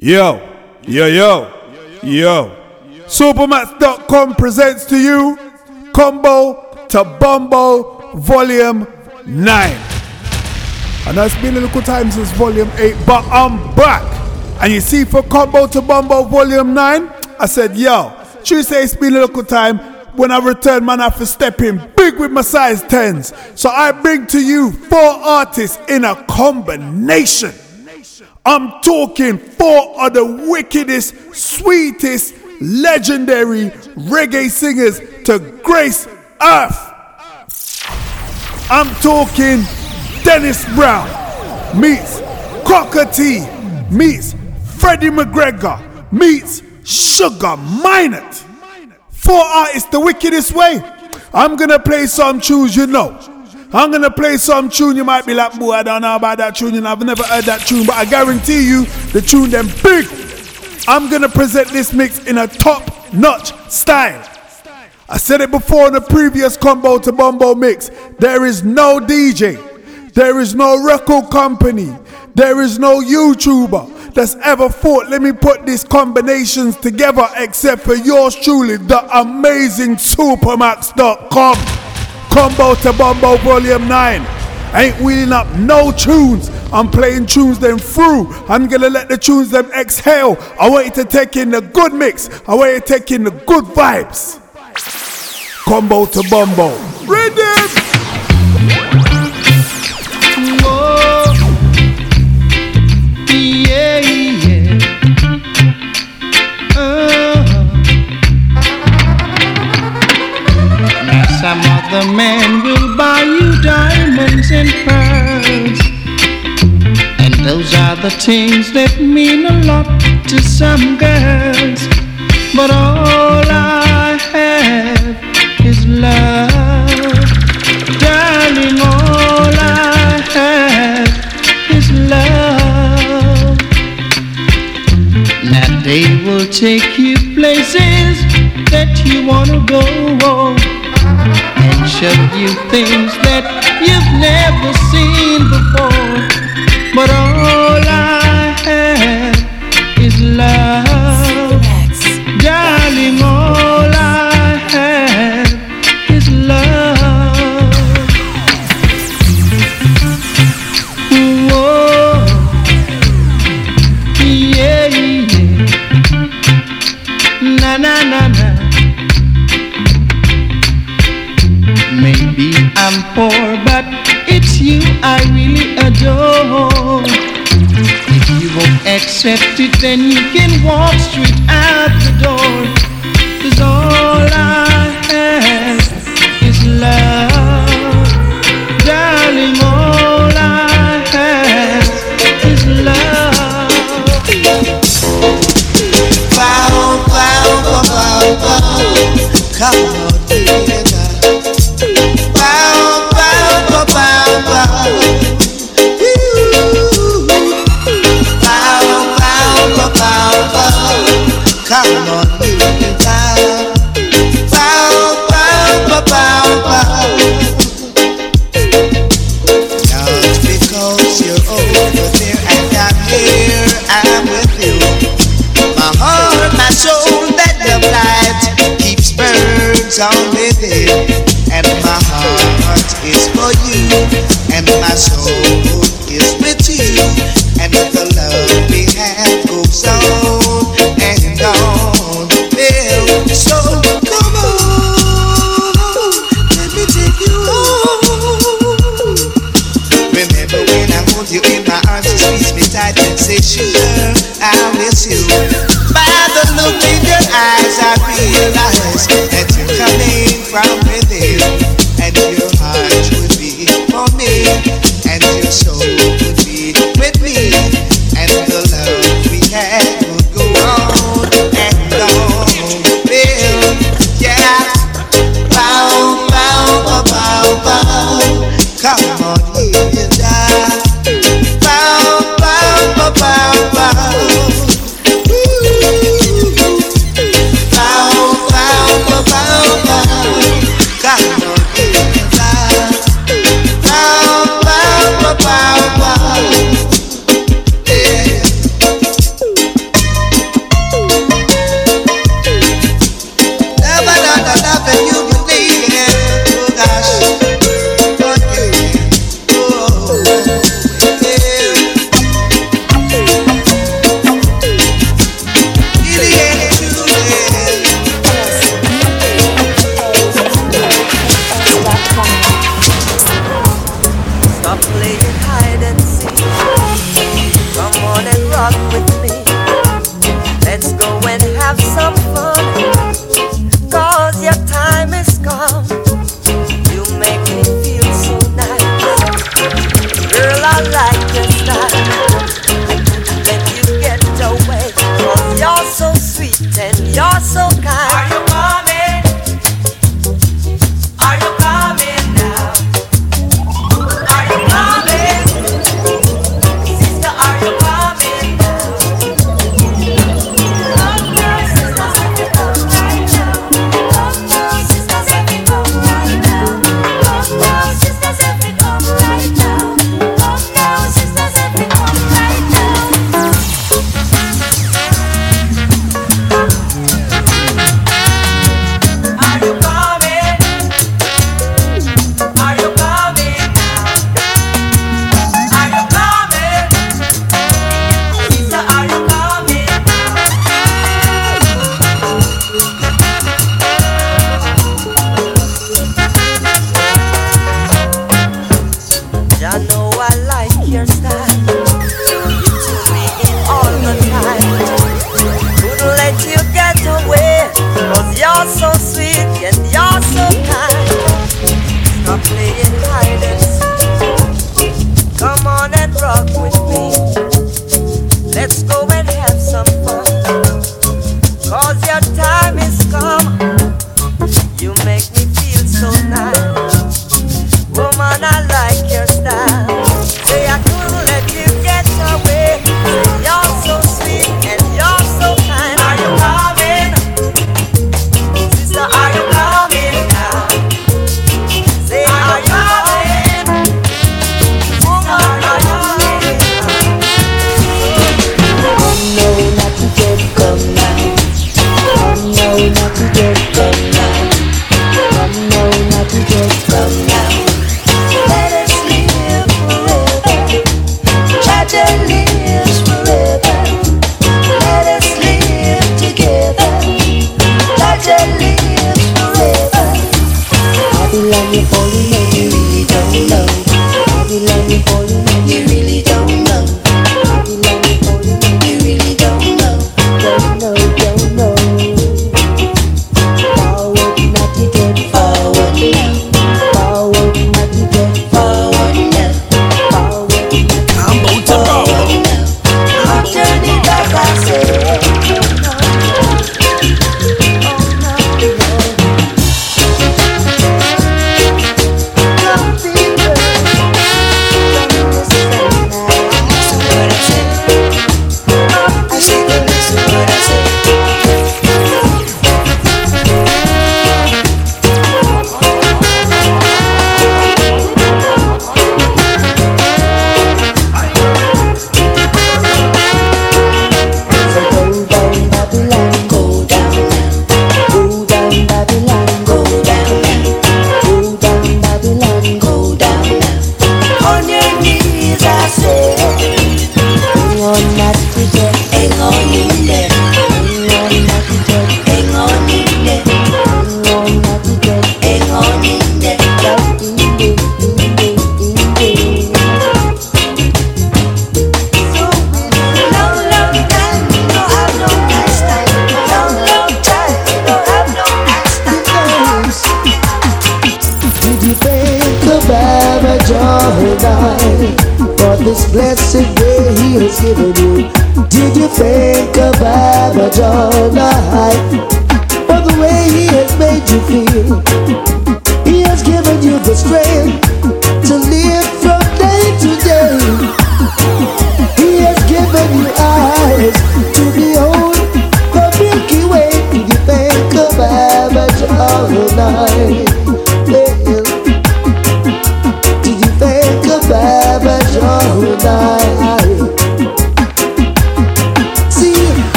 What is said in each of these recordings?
Yo, yo, yo, yo. Supermax.com presents to you Combo to Bombo Volume 9. I know it's been a little time since Volume 8, but I'm back. And you see, for Combo to Bombo Volume 9, I said, yo, Tuesday it's been a little time. When I return, man, I have to step in big with my size 10s. So I bring to you four artists in a combination. I'm talking four of the wickedest, sweetest, legendary reggae singers to grace earth. I'm talking Dennis Brown meets Cocoa Tea meets Freddie McGregor meets Sugar Minott. Four artists the wickedest way. I'm gonna play some tunes you know. I'm gonna play some tune. You might be like, boy, I don't know about that tune, and I've never heard that tune, but I guarantee you, the tune them big. I'm gonna present this mix in a top-notch style. I said it before in the previous combo to Bombo mix. There is no DJ, there is no record company, there is no YouTuber that's ever thought, let me put these combinations together, except for yours truly, the amazing Supermax.com. Combo to Bombo Volume 9. Ain't wheeling up no tunes. I'm playing tunes them through. I'm gonna let the tunes them exhale. I want you to take in the good mix. I want you to take in the good vibes. Combo to Bombo. Rhythm! Other man will buy you diamonds and pearls, and those are the things that mean a lot to some girls. But all I have is love, darling. All I have is love. Now they will take you places that you wanna go show you things that you've never seen before. But all I have is love, I'm but it's you I really adore. If you won't accept it, then you can walk straight out the door. Cause all I have is love. Darling, all I have is love. Bow, bow, bow, bow, bow. Come on, on within. And my heart is for you, and my soul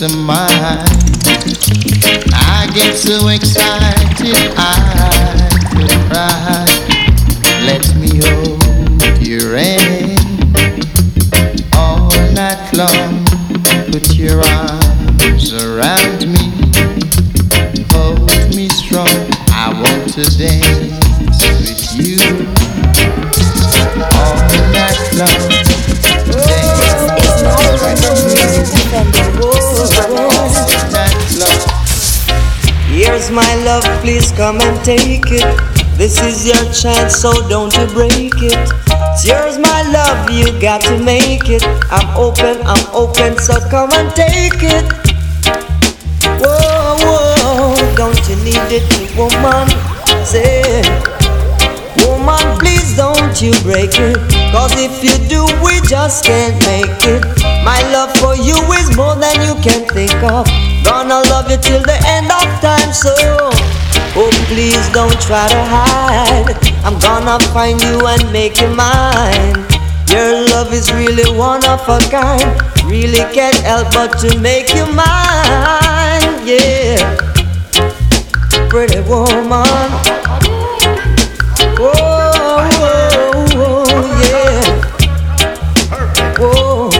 close chance, so don't you break it. It's yours, my love, you got to make it. I'm open, I'm open, so come and take it. Whoa, whoa, don't you need it, woman? Say, woman, please don't you break it. Cause if you do, we just can't make it. My love for you is more than you can think of. Gonna love you till the end of time, so. Oh, please don't try to hide. I'm gonna find you and make you mine. Your love is really one of a kind. Really can't help but to make you mine. Yeah, pretty woman. Whoa, whoa, yeah. Whoa.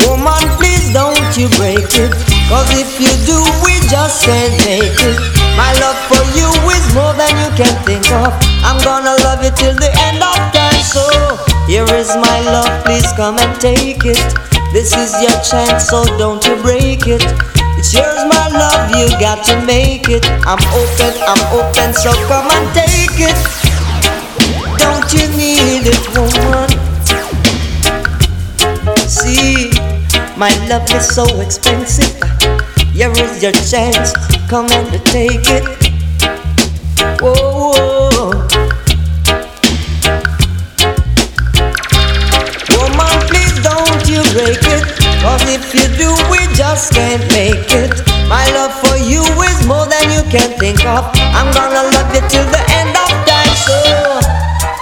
Woman, please don't you break it. Cause if you do, we just can't make it. My love for you is more than you can think of. I'm gonna love you till the end of time. So, here is my love, please come and take it. This is your chance, so don't you break it. It's yours, my love, you got to make it. I'm open, I'm open, so come and take it. Don't you need it, woman? See, my love is so expensive. Here is your chance, come and take it. Whoa, whoa. Woman, please don't you break it. Cause if you do, we just can't make it. My love for you is more than you can think of. I'm gonna love you till the end of time, so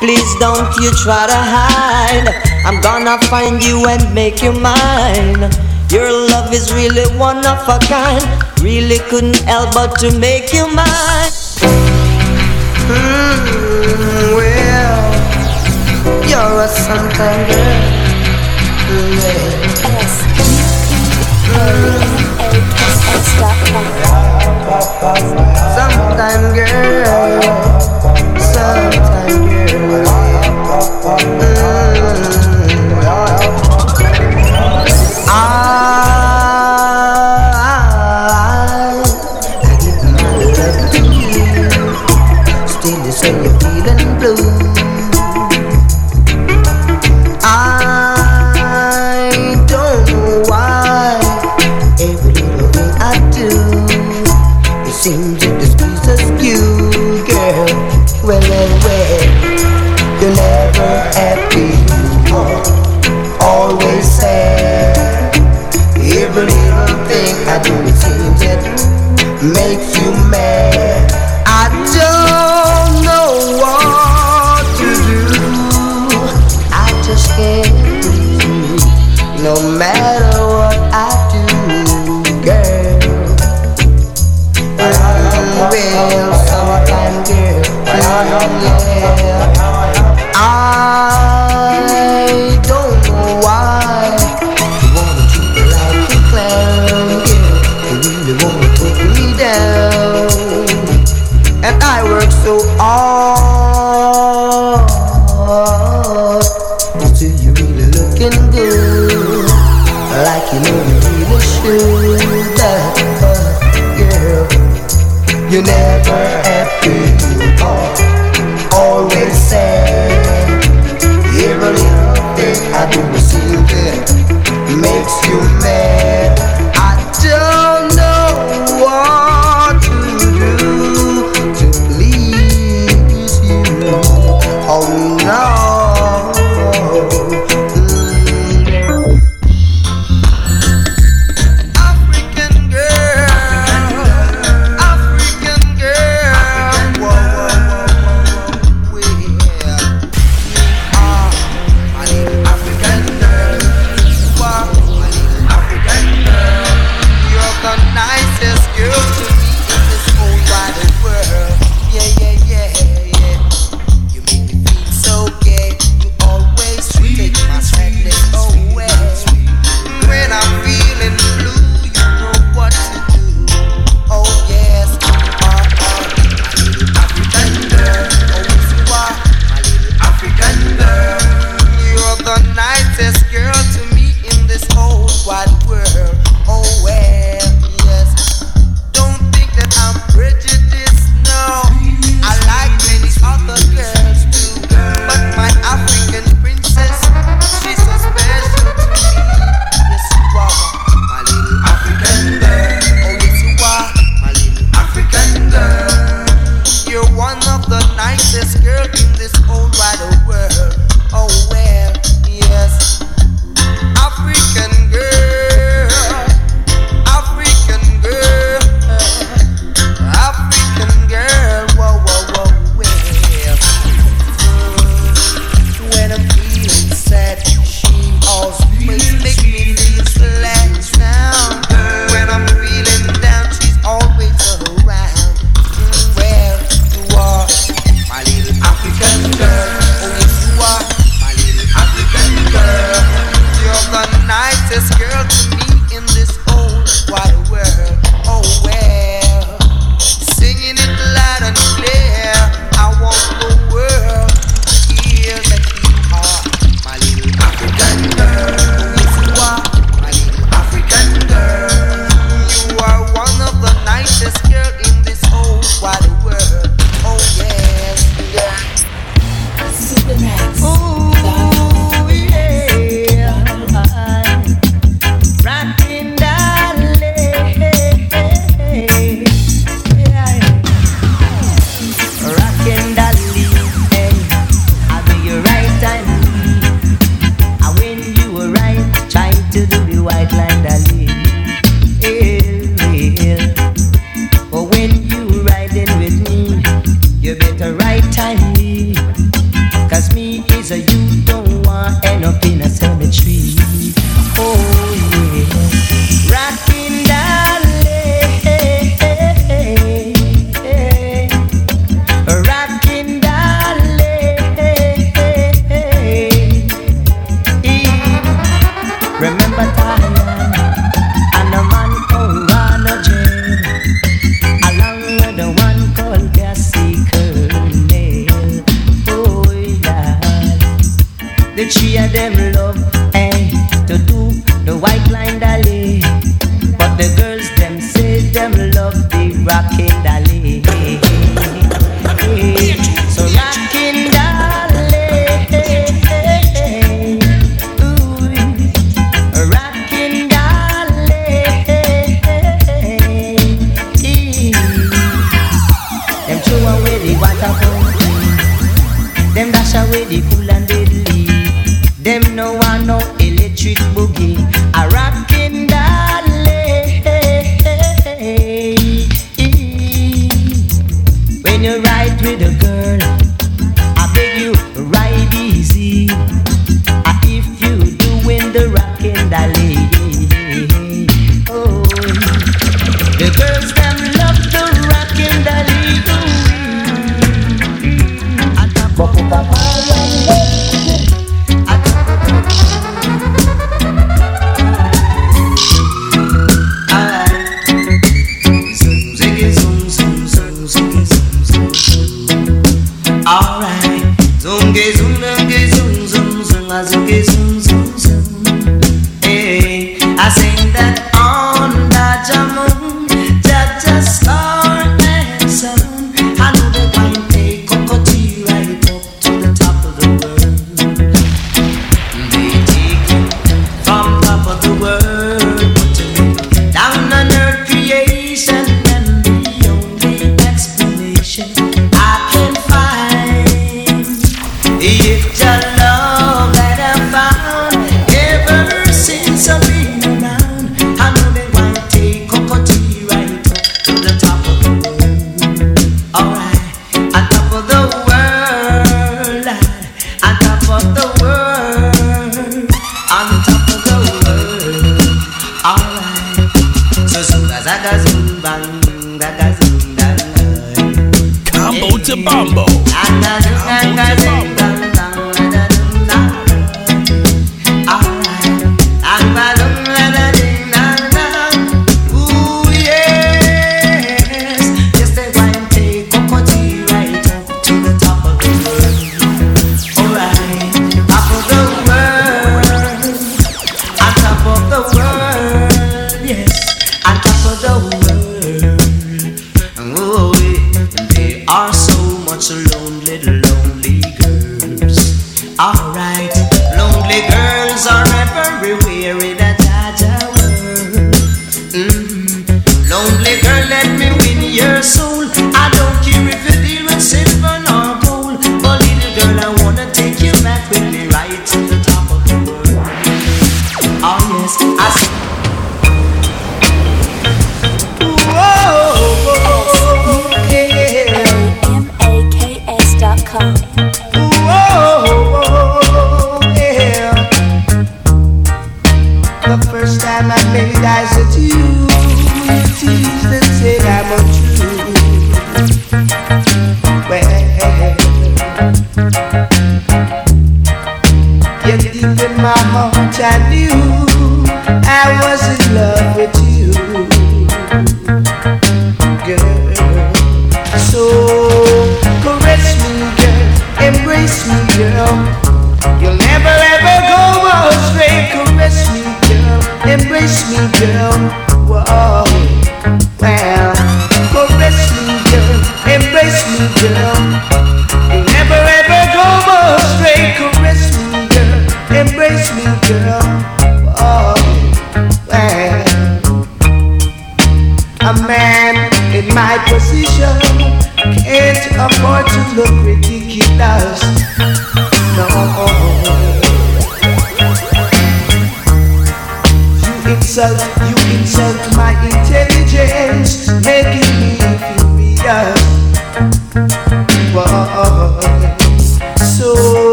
please don't you try to hide. I'm gonna find you and make you mine. Your love is really one of a kind. Really couldn't help but to make you mine. Mm, well, you're a sometime girl. Yeah. Sometime girl, sometime girl. Mm.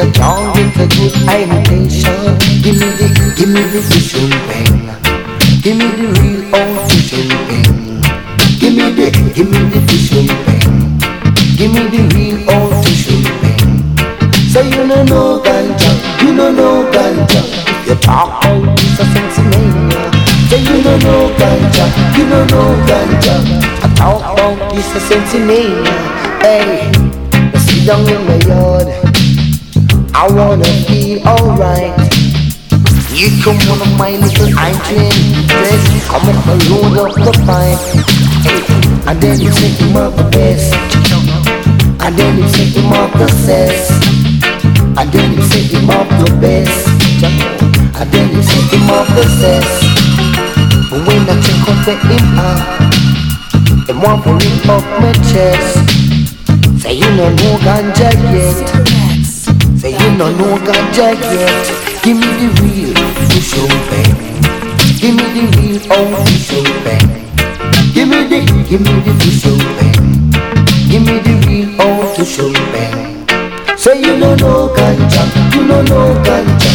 I can't get a good meditation. Give me the, give me the fishing pen. Give me the real old fishing pen. Give me the, give me the fishing pen. Give me the real old fishing pen. So you don't know ganja, you don't know ganja. You talk about this a sensimania. Say you don't know ganja, you don't know ganja. I talk about this a sensimania. Hey, I sit down in my yard. I wanna feel alright. You come one of my little hydrant Let's come up and load up the pipe And then you take him up the best. And then you take him up the cess And then you take him up the best. And then you take him up the cess when I take out the impact Them want to rip up my chest. Say you know no ganja yet no ganja yet. Give me the real official bang Give me the real official bang Give me the, give me the official bang Give me the real official bang Say you don't know ganja, you don't know ganja.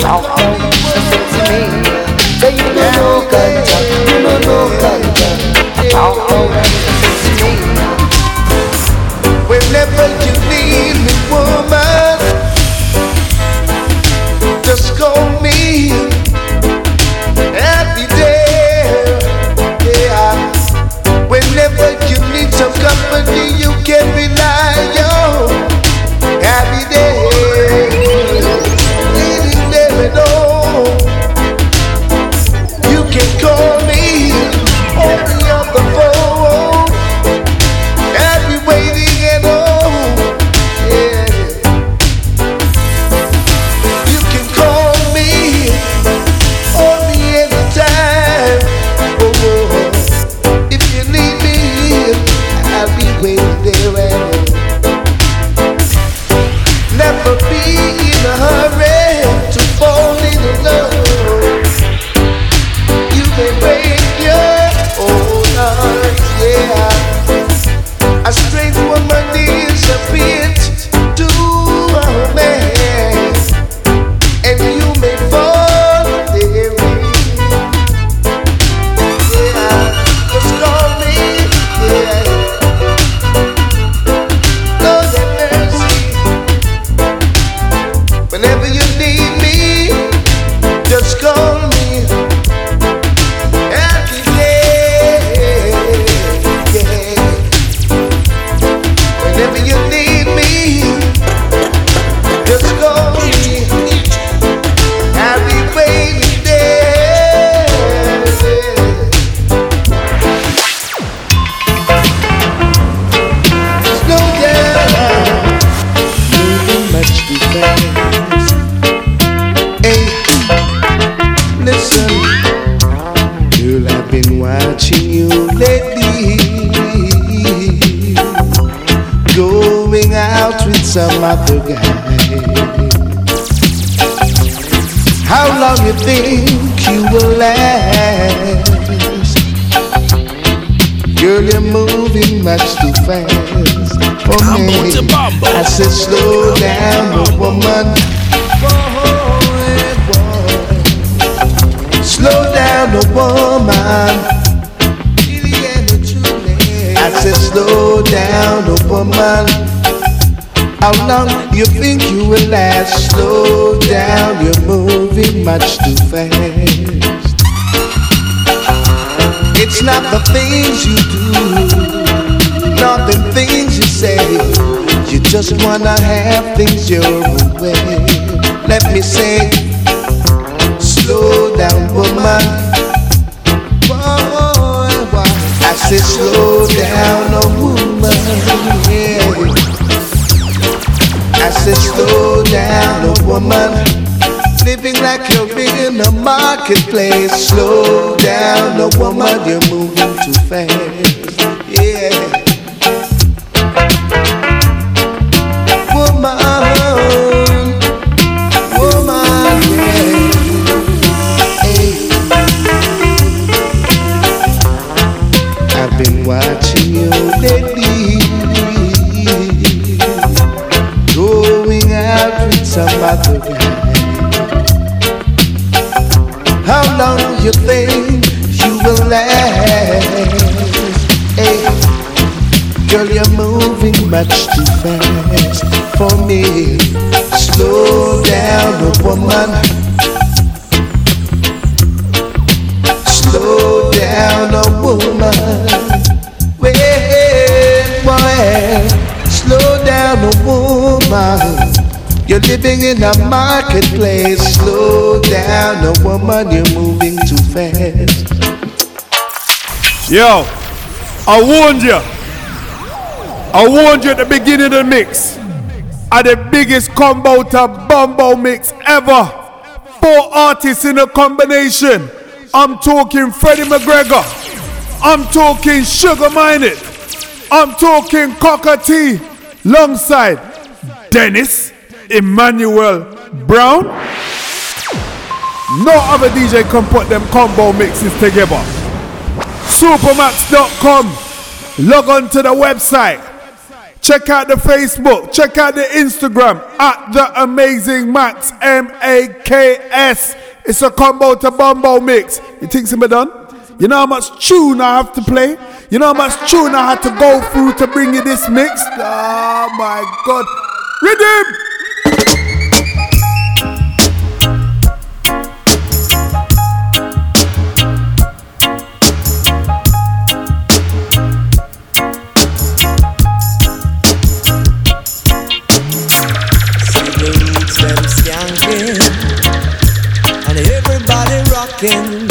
Talk about the Say you don't know ganja, you don't know ganja. Talk about the Whenever you need me, woman, just call me every day. Yeah. Whenever you need some company, you can rely on said, slow down, oh, woman. Slow down, oh, woman. I said, slow down, oh, woman. How long you think you will last? Slow down, you're moving much too fast. It's not the things you do, not the things you say. Just wanna have things your way. Let me say, slow down, woman. I say, slow down, oh woman. Yeah. I said, slow down, oh woman. Living like you're in the marketplace. Slow down, oh woman, you're moving too fast. A marketplace. Slow down, oh woman. You're moving too fast. Yo, I warned you. I warned you at the beginning of the mix. Are the biggest combo to Bombo mix ever. Four artists in a combination. I'm talking Freddie McGregor. I'm talking Sugar Minott. I'm talking Cocoa Tea. Alongside Dennis Emmanuel Brown. No other DJ can put them combo mixes together. Supermax.com. Log on to the website. Check out the Facebook. Check out the Instagram at the Amazing Max M A K S. It's a combo to Bombo mix. You think it's done? You know how much tune I have to play? You know how much tune I had to go through to bring you this mix? Oh my god. Rhythm! Everybody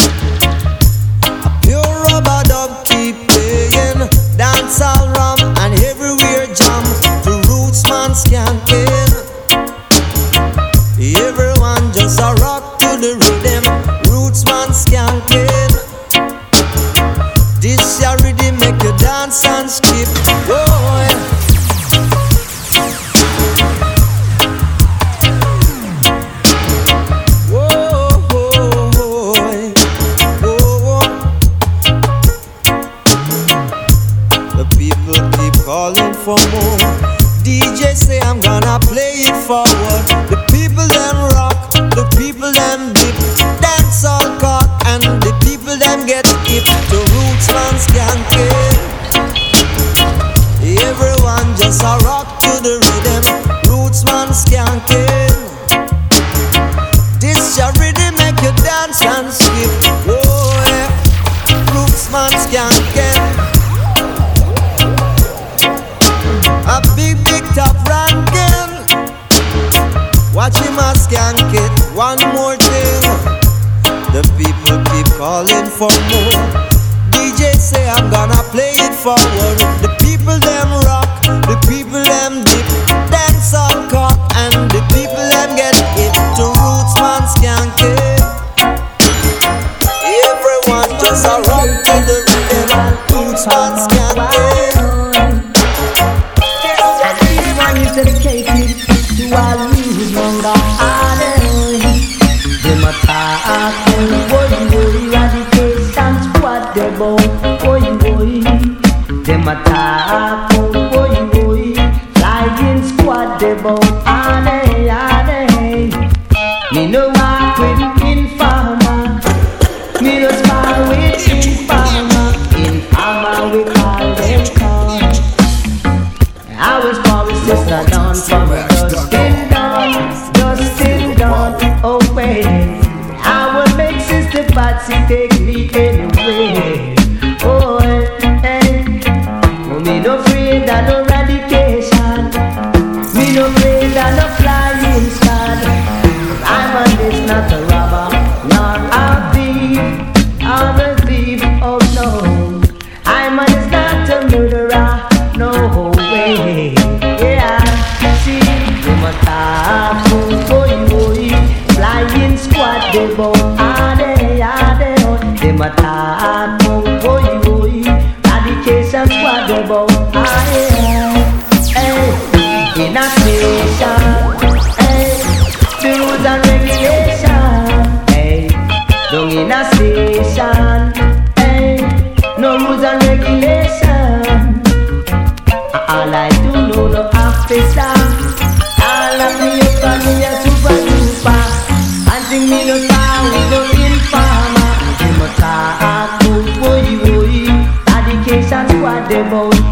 relaxation. Hey, eh, no rules and regulation. All I do know, no after. All of me up me a super duper. And think me no star with no informer. Oh, me must talk, boy, boy. Dedication squad them out.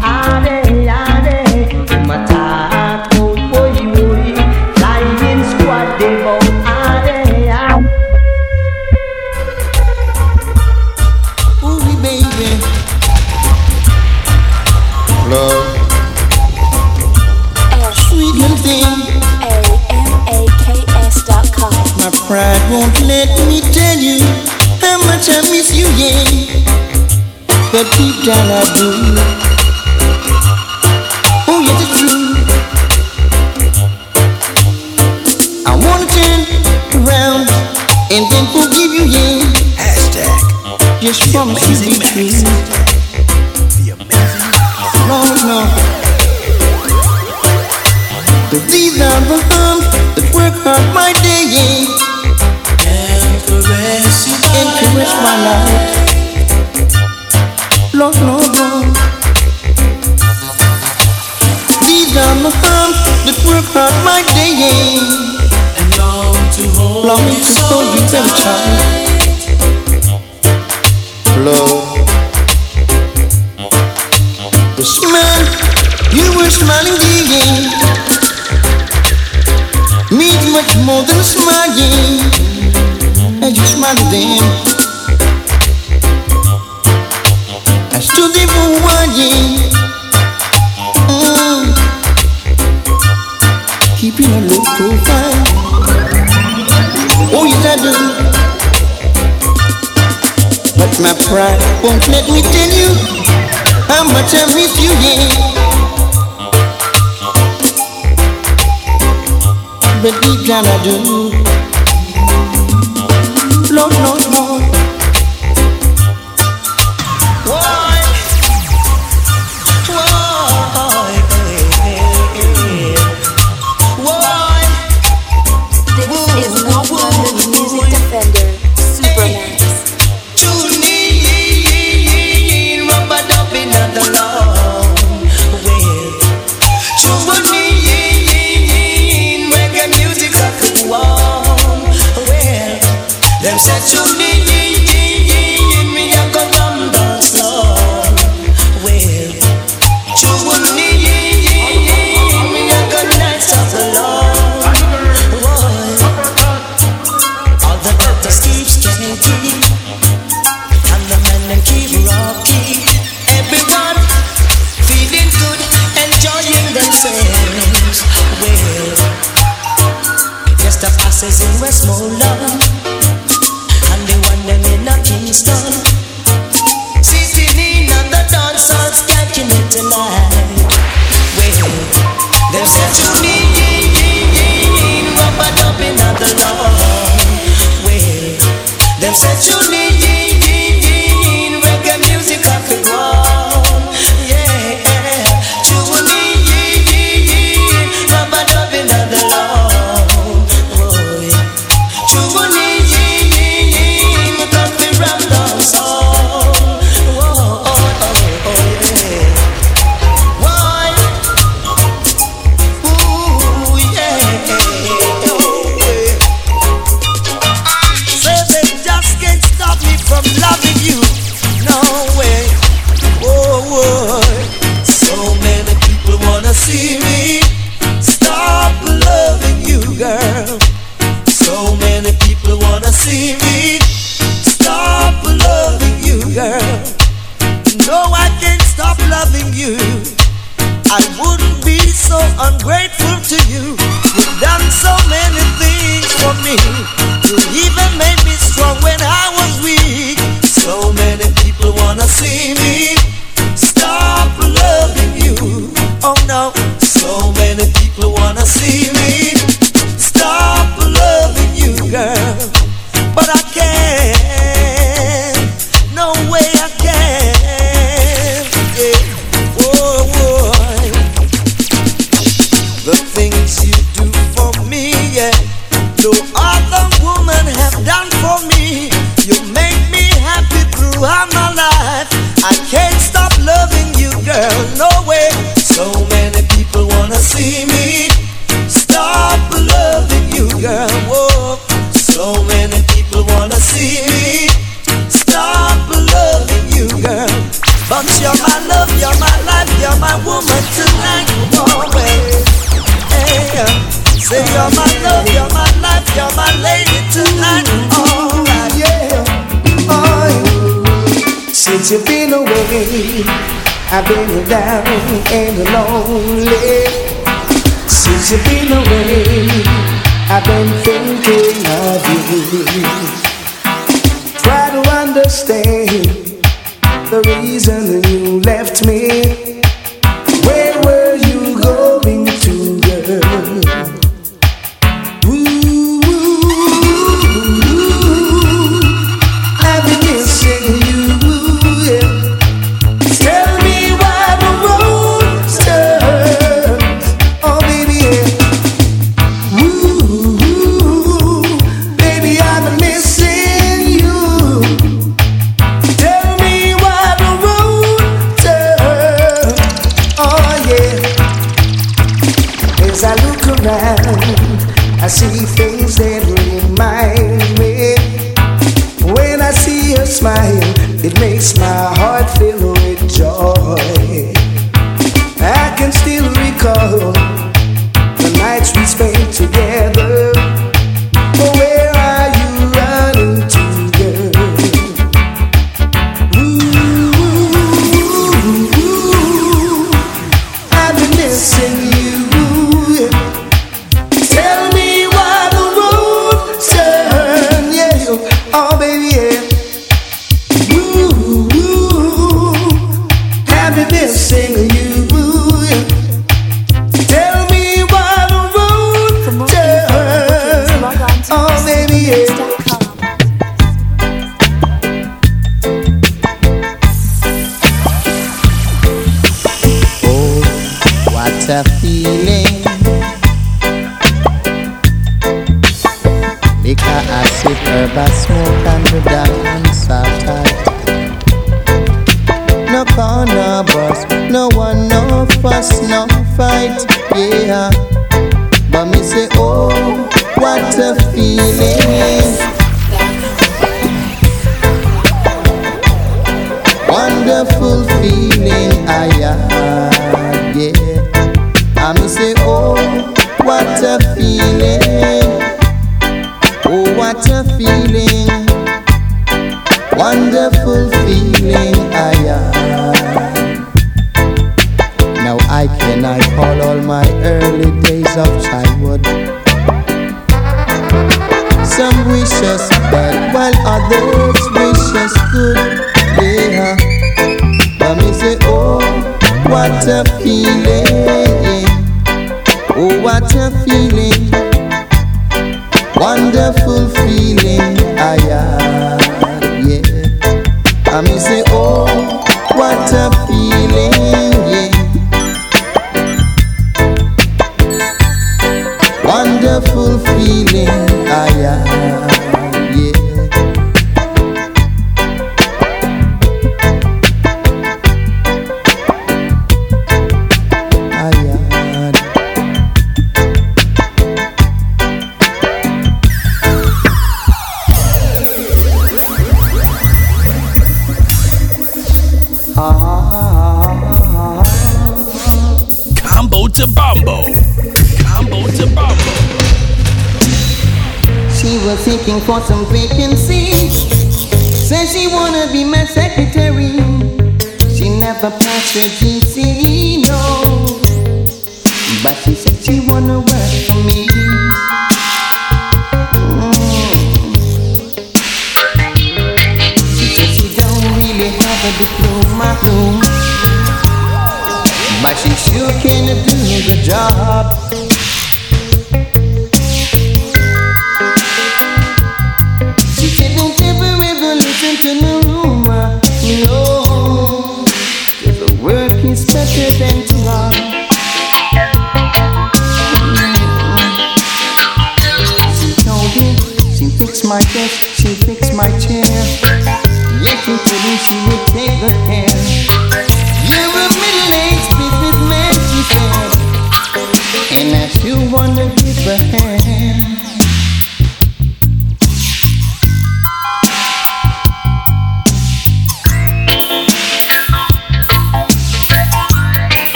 what you gonna do?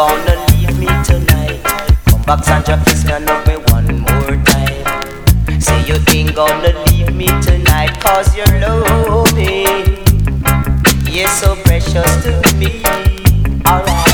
gonna leave me tonight. Come back, Sandra, please can love me one more time. Say you ain't gonna leave me tonight, cause you're lonely. You're so precious to me. Alright.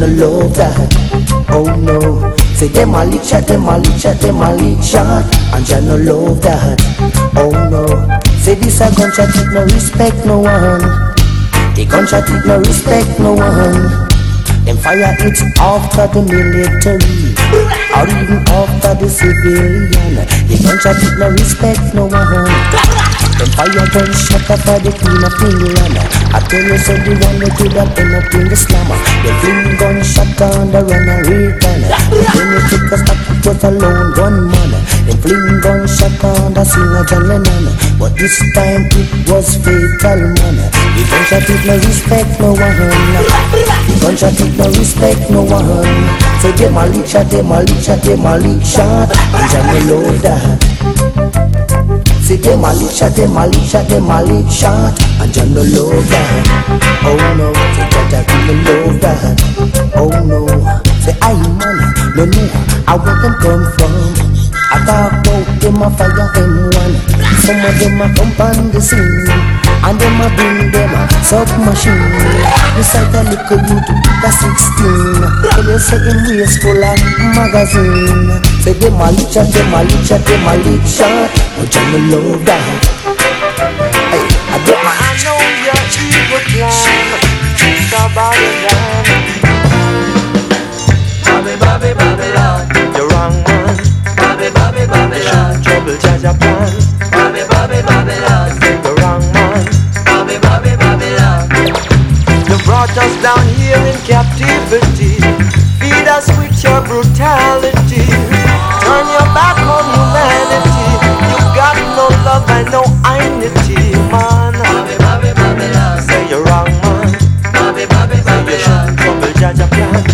No love that. Oh no. Say them a lick shot, them a lick shot, them a lick shot, and Jah no love that. Oh no. Say this a gunshot, it no respect no one. The gunshot, it no respect no one. Them fire it after the military Or even after the civilian The gunshot it no respect no one Them fire gun shot after the queen of England I tell you so the one that could have end up in the slammer The fling gun shot on the Ronald Reagan When you take a stop it was a lone gunman The fling gun shot on the singer John Lennon But this time it was fatal man. The gunshot it no respect no one. The gunshot it no respect no one. Say them a lick shot, them a them a lick shot And Jah no love that Oh no, say Jah Jah really love that Oh no, say I man, no know I where them come from. I talk about them a fire M1 Some of them a come on the scene And them a bring them a submachine. This like a little youth a 16 Tell you say him waist full of magazine. Say them a lick shot, them a lick shot, them a lick shot But you me love that Hey, I do my I know your evil plan Stop Babylon Bobby, Bobby, Babylon The wrong man Bobby, Bobby, Babylon Trouble Jaja plan Bobby, Bobby, Babylon The wrong man Bobby, Bobby, Babylon You brought us down here in captivity. Feed us with your brutality. Turn your love and no dignity, man. Say you're wrong, man. Say you shouldn't trouble Jaja plan.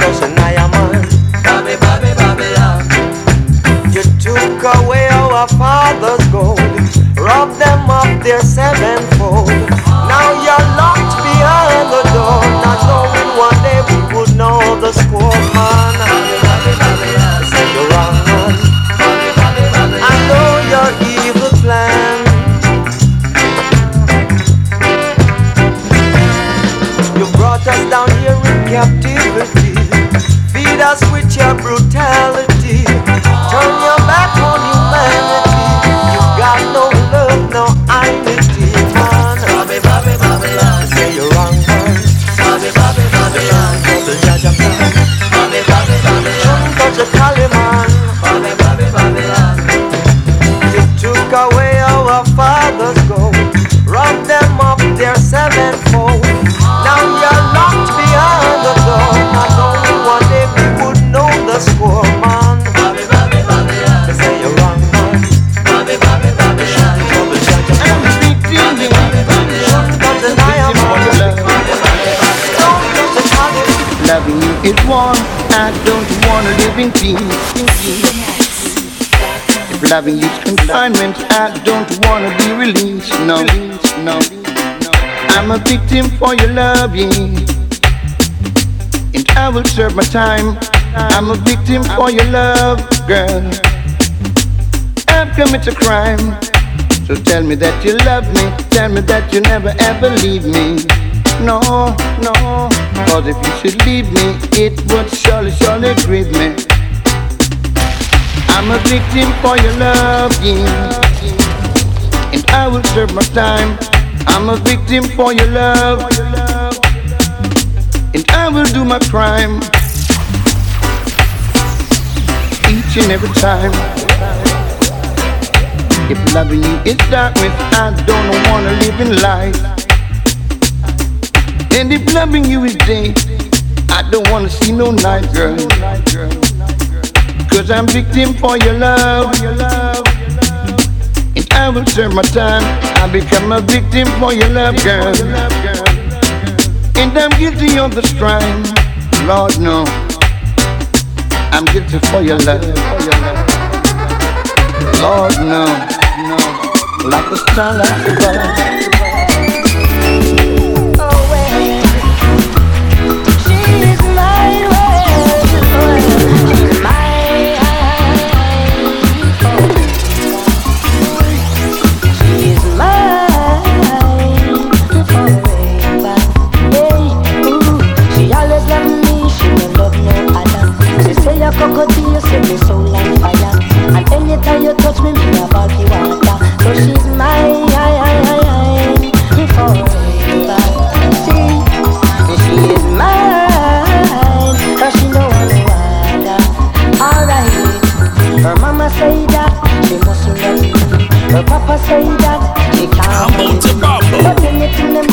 Doesn't I, man? You took away our father's gold, robbed them of their sevenfold. Peace. If loving you's confinement, I don't wanna be released. No, no. I'm a victim for your loving, and I will serve my time. I'm a victim for your love, girl. I've committed a crime, so tell me that you love me. Tell me that you never ever leave me. No, no. Cause if you should leave me, it would surely, surely grieve me. I'm a victim for your yeah. And I will serve my time. I'm a victim for your love. And I will do my crime. Each and every time. If loving you is darkness, I don't wanna live in light. And if loving you is day, I don't wanna see no night, girl. Cause I'm victim for your love. And I will serve my time. I become a victim for your love, girl. And I'm guilty of this crime. Lord, no. I'm guilty for your love. Lord, no. Like a star, like set me soul on fire And anytime you touch me, me a body water So she's mine forever. See, she is mine. Cause she know I'm water Alright. Her mama say that She must love me. Her papa say that She can't me. But anything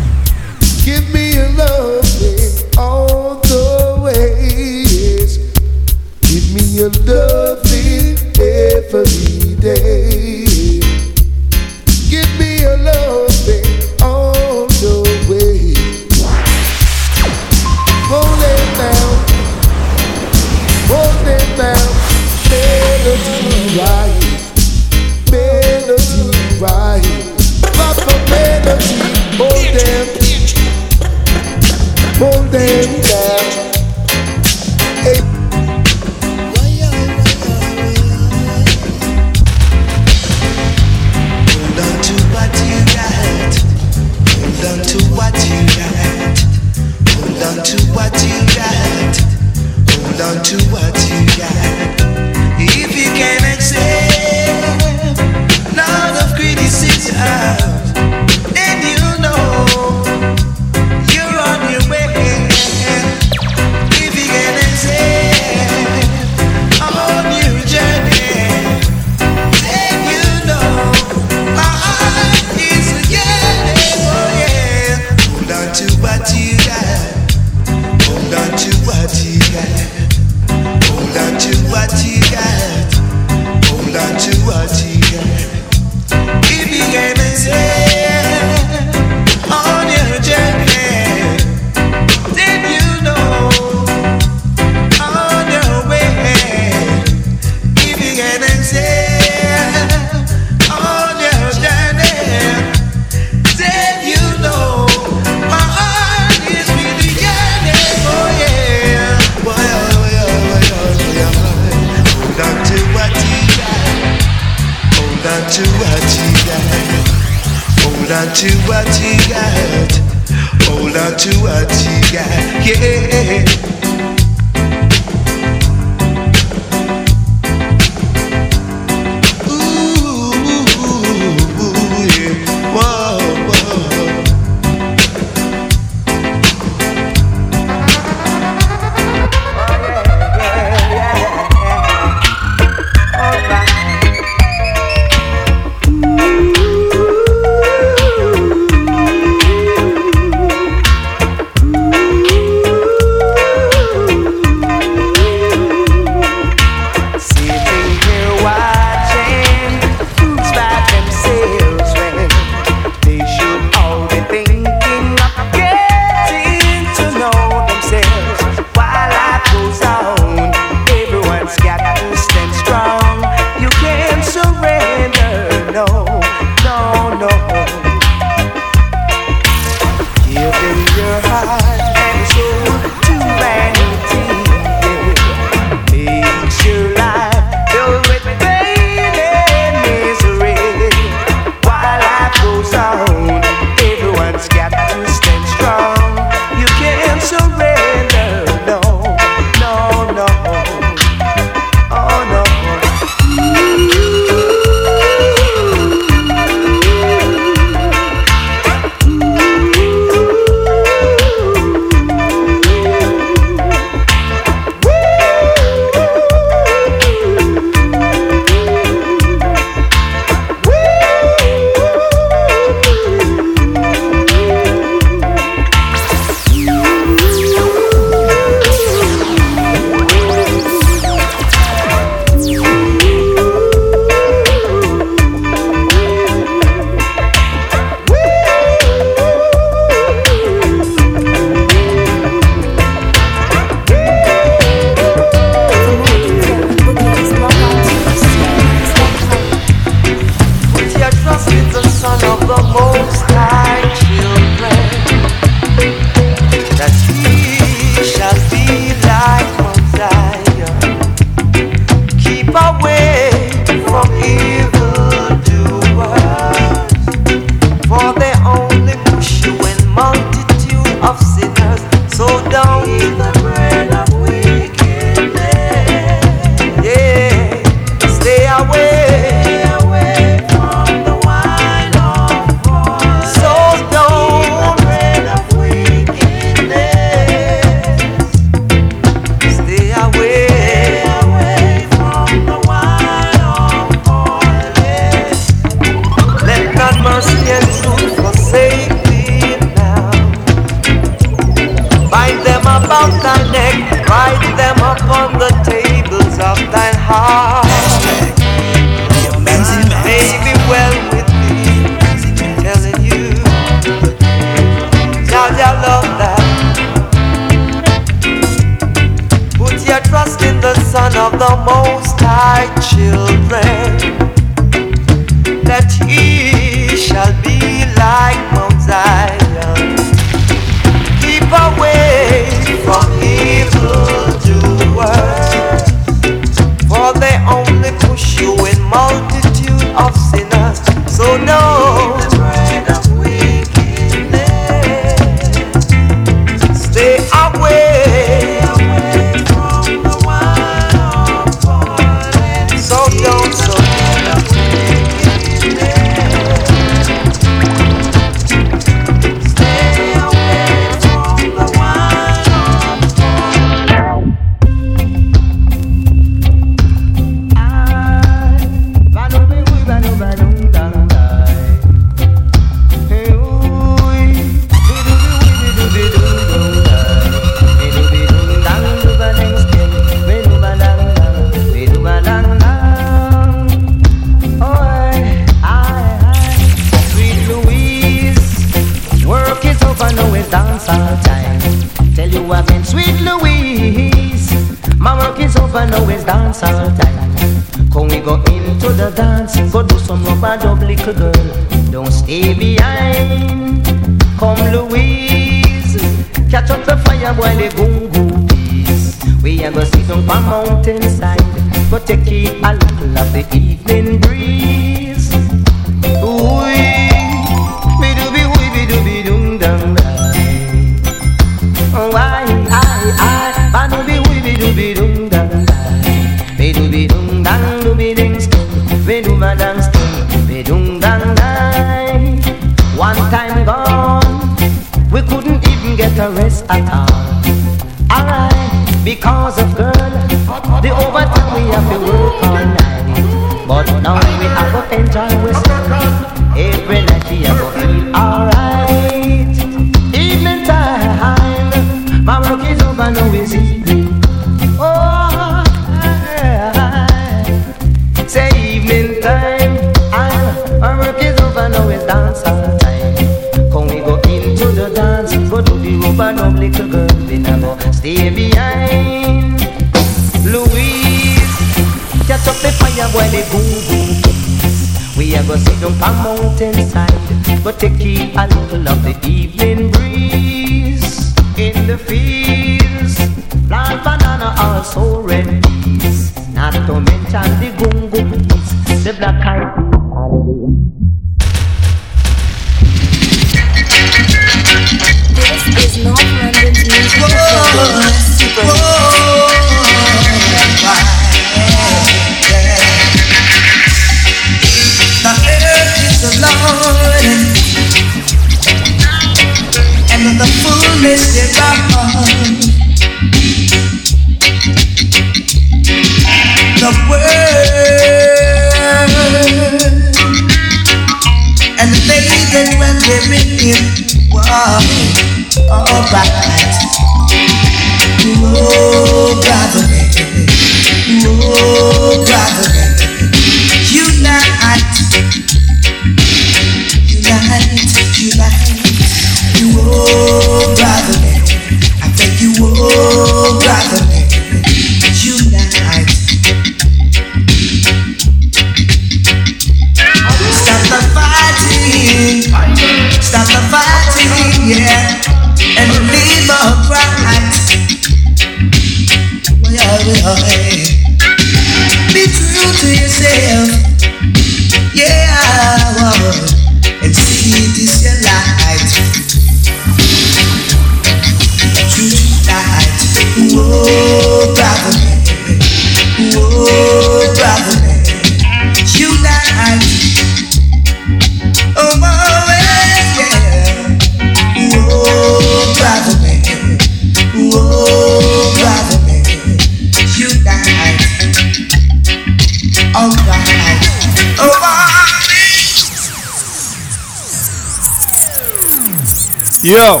Yo,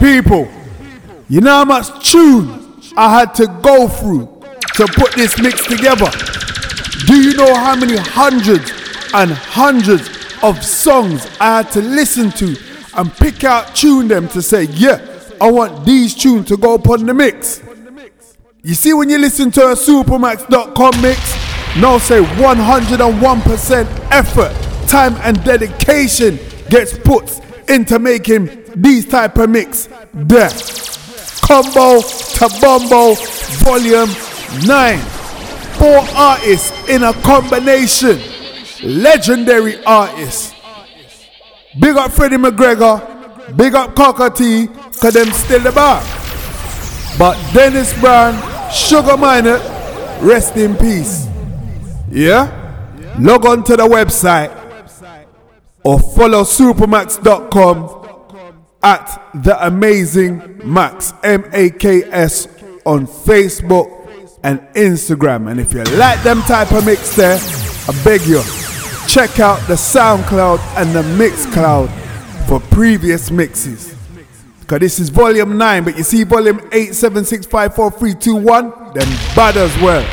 people, you know how much tune I had to go through to put this mix together? Do you know how many hundreds and hundreds of songs I had to listen to and pick out tune them to say, yeah, I want these tunes to go upon the mix? You see, when you listen to a Supermax.com mix, now say 101% effort, time, and dedication gets put into making these type of mix there. Combo to Bombo Volume 9. Four artists in a combination. Legendary artists. Big up Freddie McGregor. Big up Cocoa Tea. Cause them still the bar. But Dennis Brown, Sugar Minott, rest in peace. Yeah? Log on to the website or follow supermax.com at the amazing max m-a-k-s on facebook and instagram. And if you like them type of mix there i beg you check out the soundcloud and the mixcloud for previous mixes. Because this is volume 9 but you see volume 8765431 then bad as well.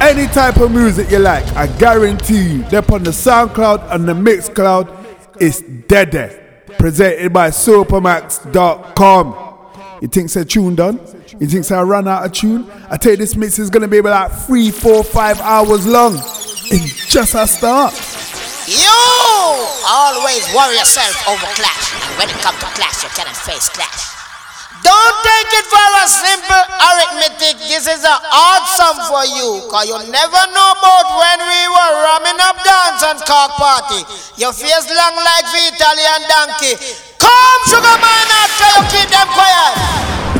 Any type of music you like i guarantee you they're on the soundcloud and the mixcloud it's dead presented by Supermax.com. You think say tune done? You think I run out of tune? I tell you this mix is gonna be about three, four, five hours long. It's just a start. You always worry yourself over clash, and when it comes to clash, you cannot face clash. Don't take it for a simple arithmetic. This is a hard sum for you. Cause you never know about when we were ramming up dance and cock party. Your face long like the Italian donkey. Come, sugar man, after you keep them quiet.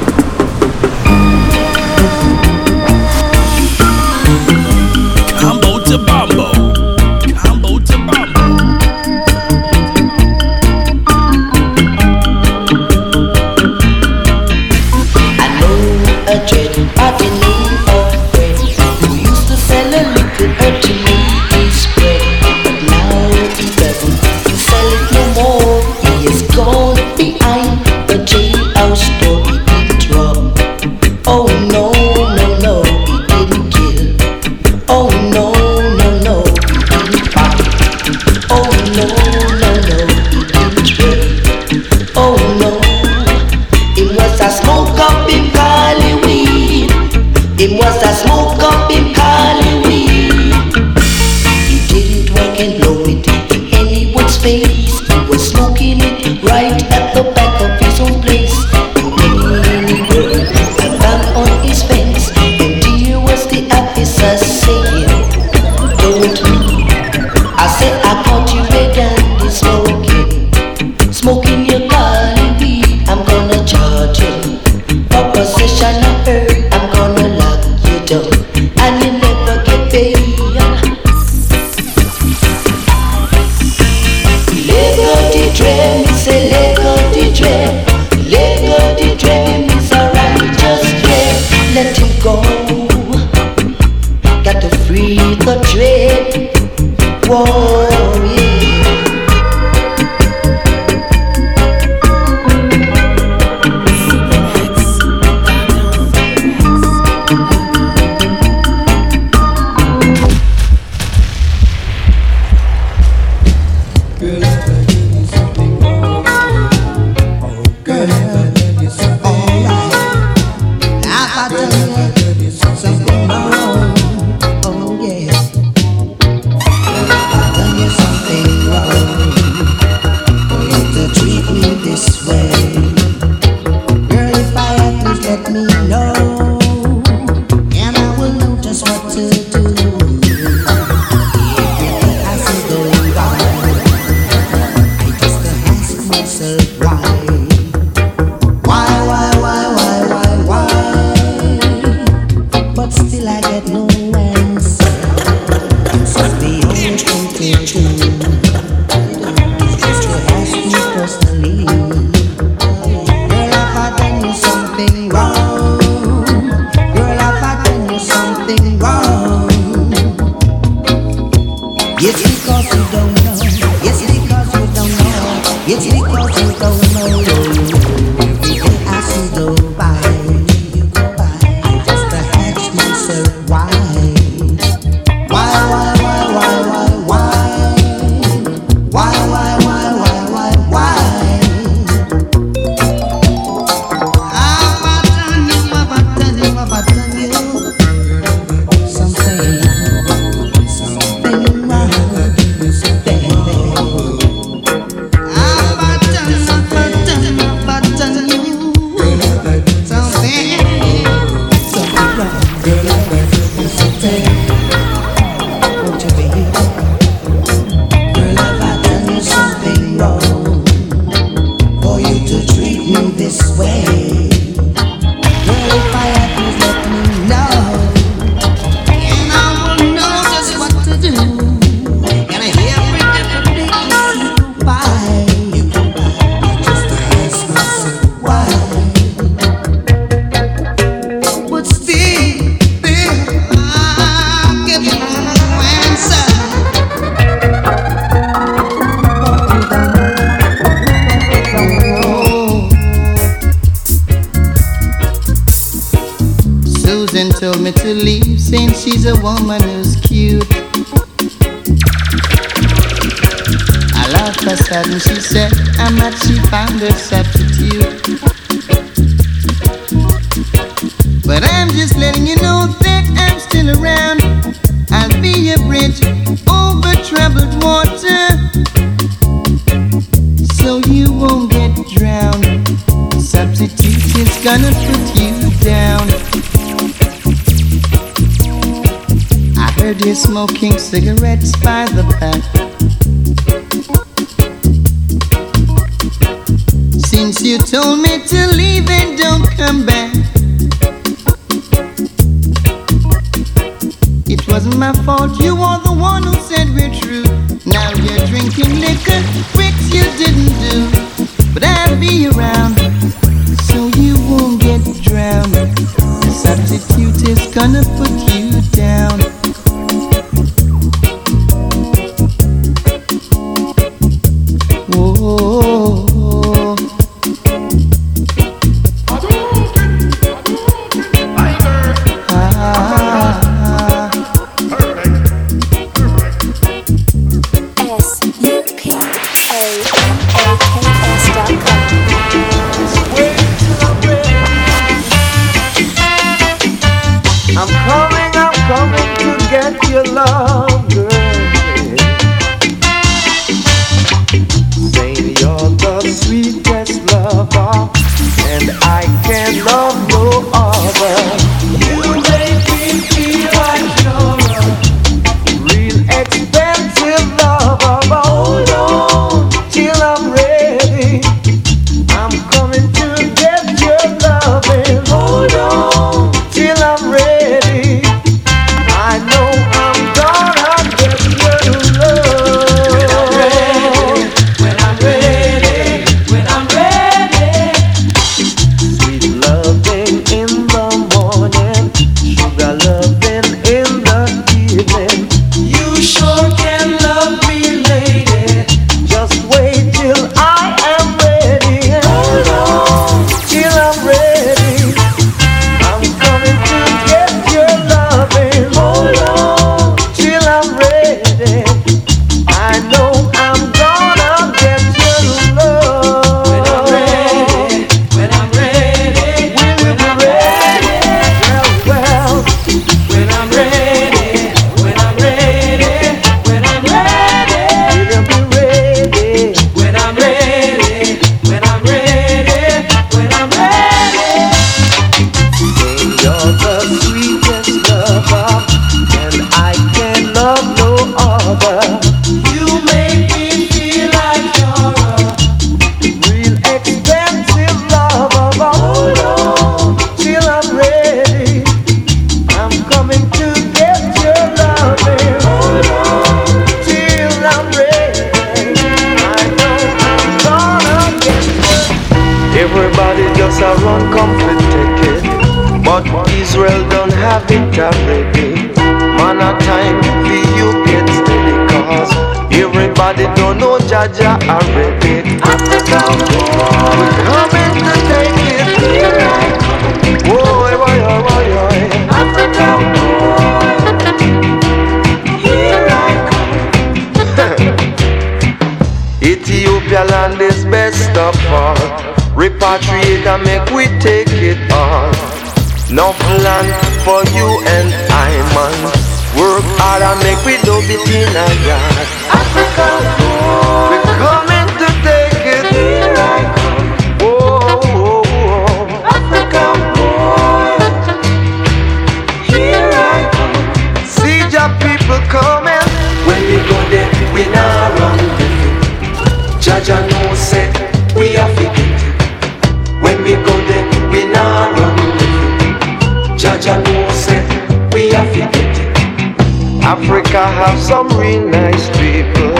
Have some real nice people.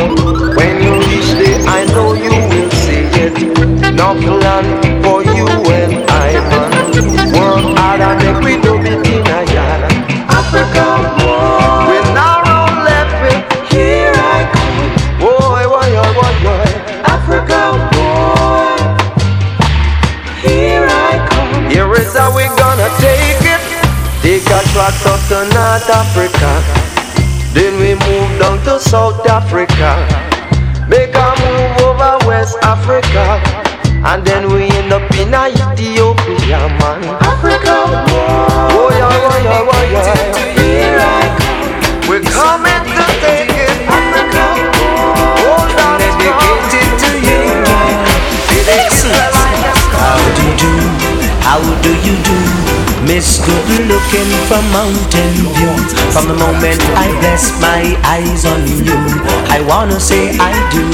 When you reach there, I know you will see it. Enough land for you and I, man. Work hard and do in a yard. Africa, boy. Here I come. Boy, boy, oh, boy, boy. Africa, boy. Here I come. Here is how we gonna take it. Take a tractor to North Africa. South Africa. Make a move over West Africa. And then we end up in a Ethiopia, man. Africa, oh yeah, oh yeah, oh yeah. Here I come. We're coming to take it. Africa, hold on, dedicated to you. How do you do? How do you do? Miss Good looking from Mountain View. From the moment I bless my eyes on you, I wanna say I do.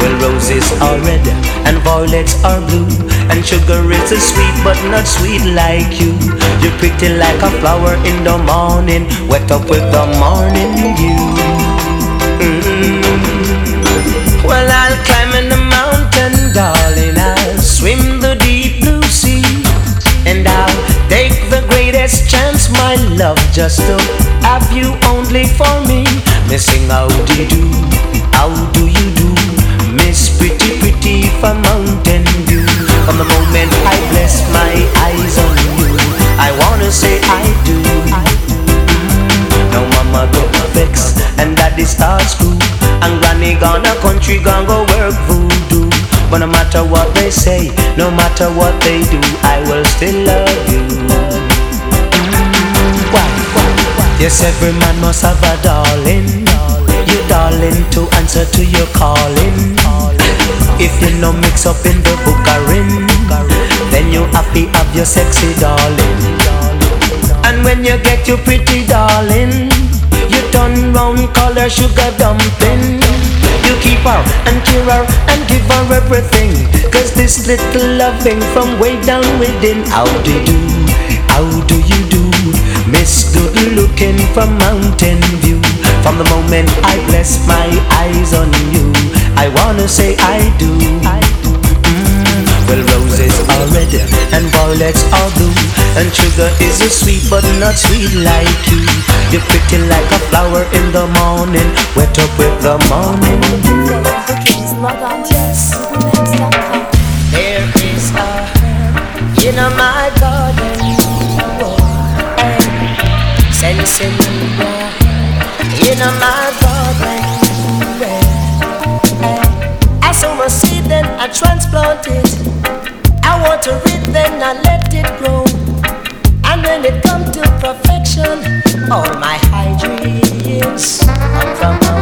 Well, roses are red and violets are blue, and sugar is a sweet but not sweet like you. You're pretty like a flower in the morning, wet up with the morning dew. Mm. Well, I'll climb in the mountain, darling. I'll swim the my love, just to have you only for me. Missing how do you do? How do you do? Miss Pretty Pretty from Mountain View. From the moment I bless my eyes on you, I wanna say I do. Now mama don't vex and daddy start school And granny gone a country gone go work voodoo But no matter what they say, no matter what they do I will still love you Yes, every man must have a darling. You darling to answer to your calling. If you no mix up in the bookerin Then you happy have your sexy darling. And when you get your pretty darling You turn round call her sugar dumpling. You keep her and cheer her and give her everything Cause this little loving from way down within How do you do? Miss good looking from Mountain View. From the moment I bless my eyes on you I wanna say I do. Mm, Well roses are red and violets are blue And sugar is a sweet but not sweet like you. You're pretty like a flower in the morning Wet up with the morning. Dew Bookings, log on to supermax.com. There is a herb in my garden Sensilia in my garden. I sow my seed then I transplant it I water it then I let it grow And when it come to perfection All my high dreams Come from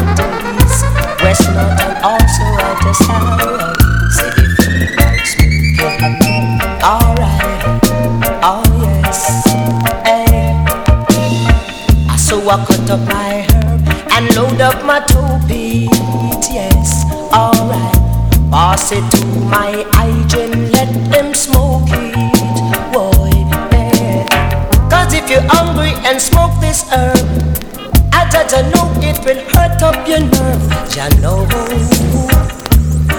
load up my toe beat, yes, alright. Pass it to my hygiene, let them smoke it, boy, yeah. Cause if you're hungry and smoke this herb, I just know it will hurt up your nerve, ya know.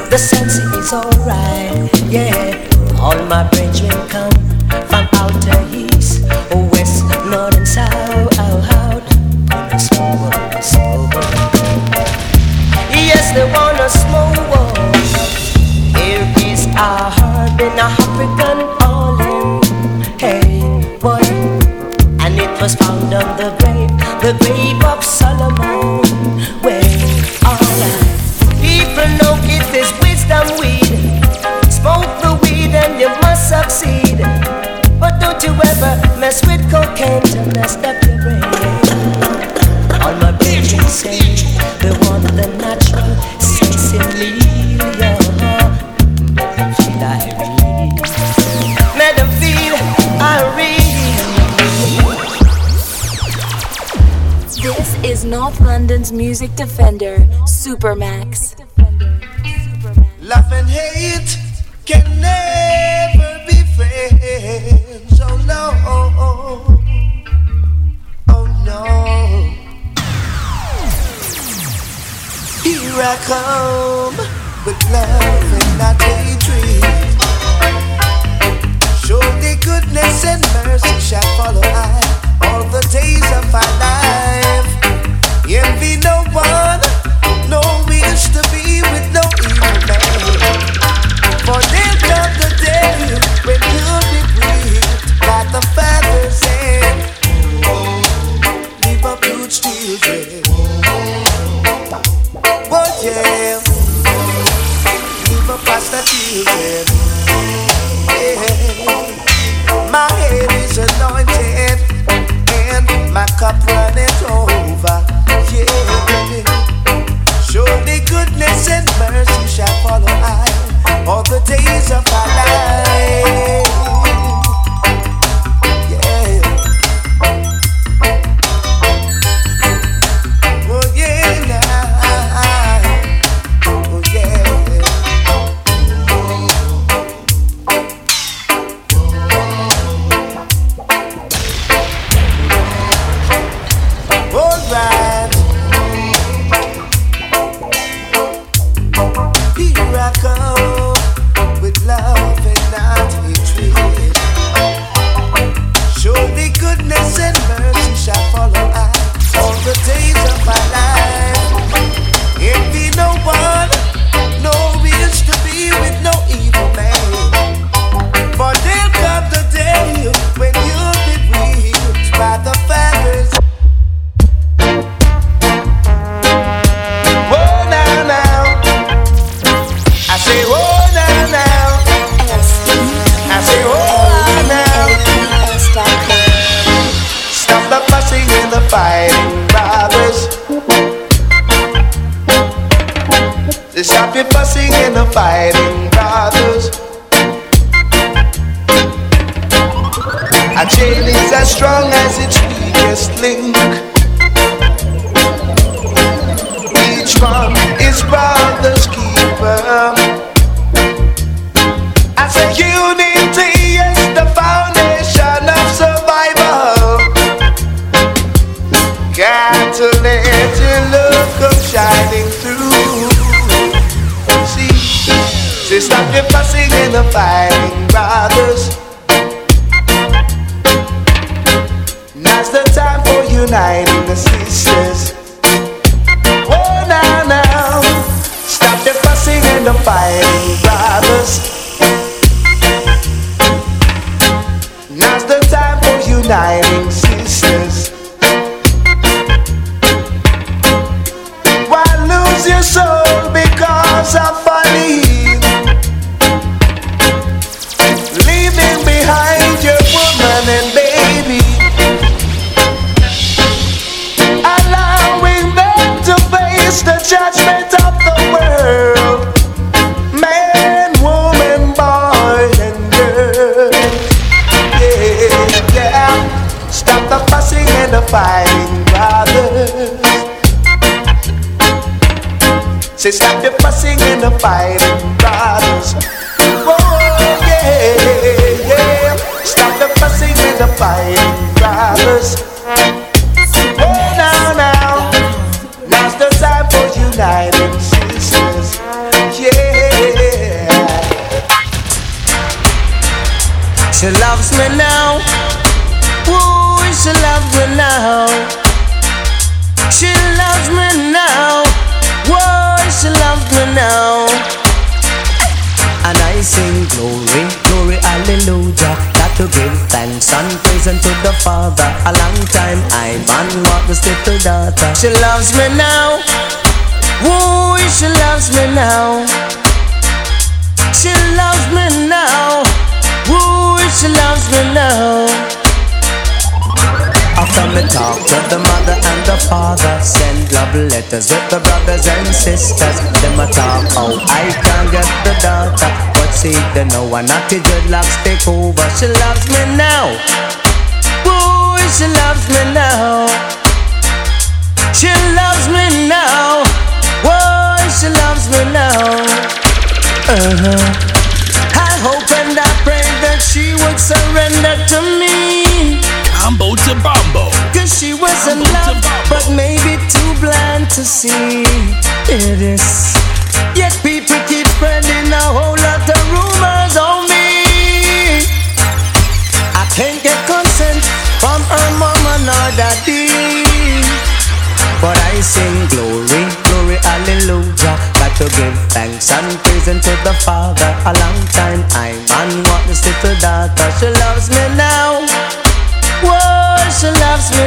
The sense is alright, yeah. All my brethren come from outer a slow walk. Here is a herb in a African olive. Hey, boy. And it was found on the grave, the grave of Solomon. Well, all people know it is wisdom weed. Smoke the weed and you must succeed. But don't you ever mess with cold. Supermax.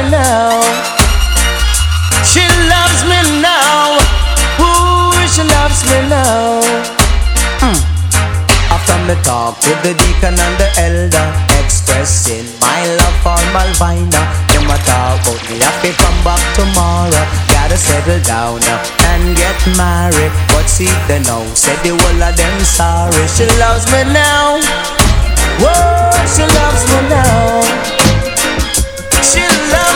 Now. She loves me now. Woo, she loves me now. Hmm. After me talk with the deacon and the elder Expressing my love for Malvina a talk about me have to come back tomorrow Gotta settle down and get married But see they know, said the whole of them sorry She loves me now. Whoa, she loves me now. She loves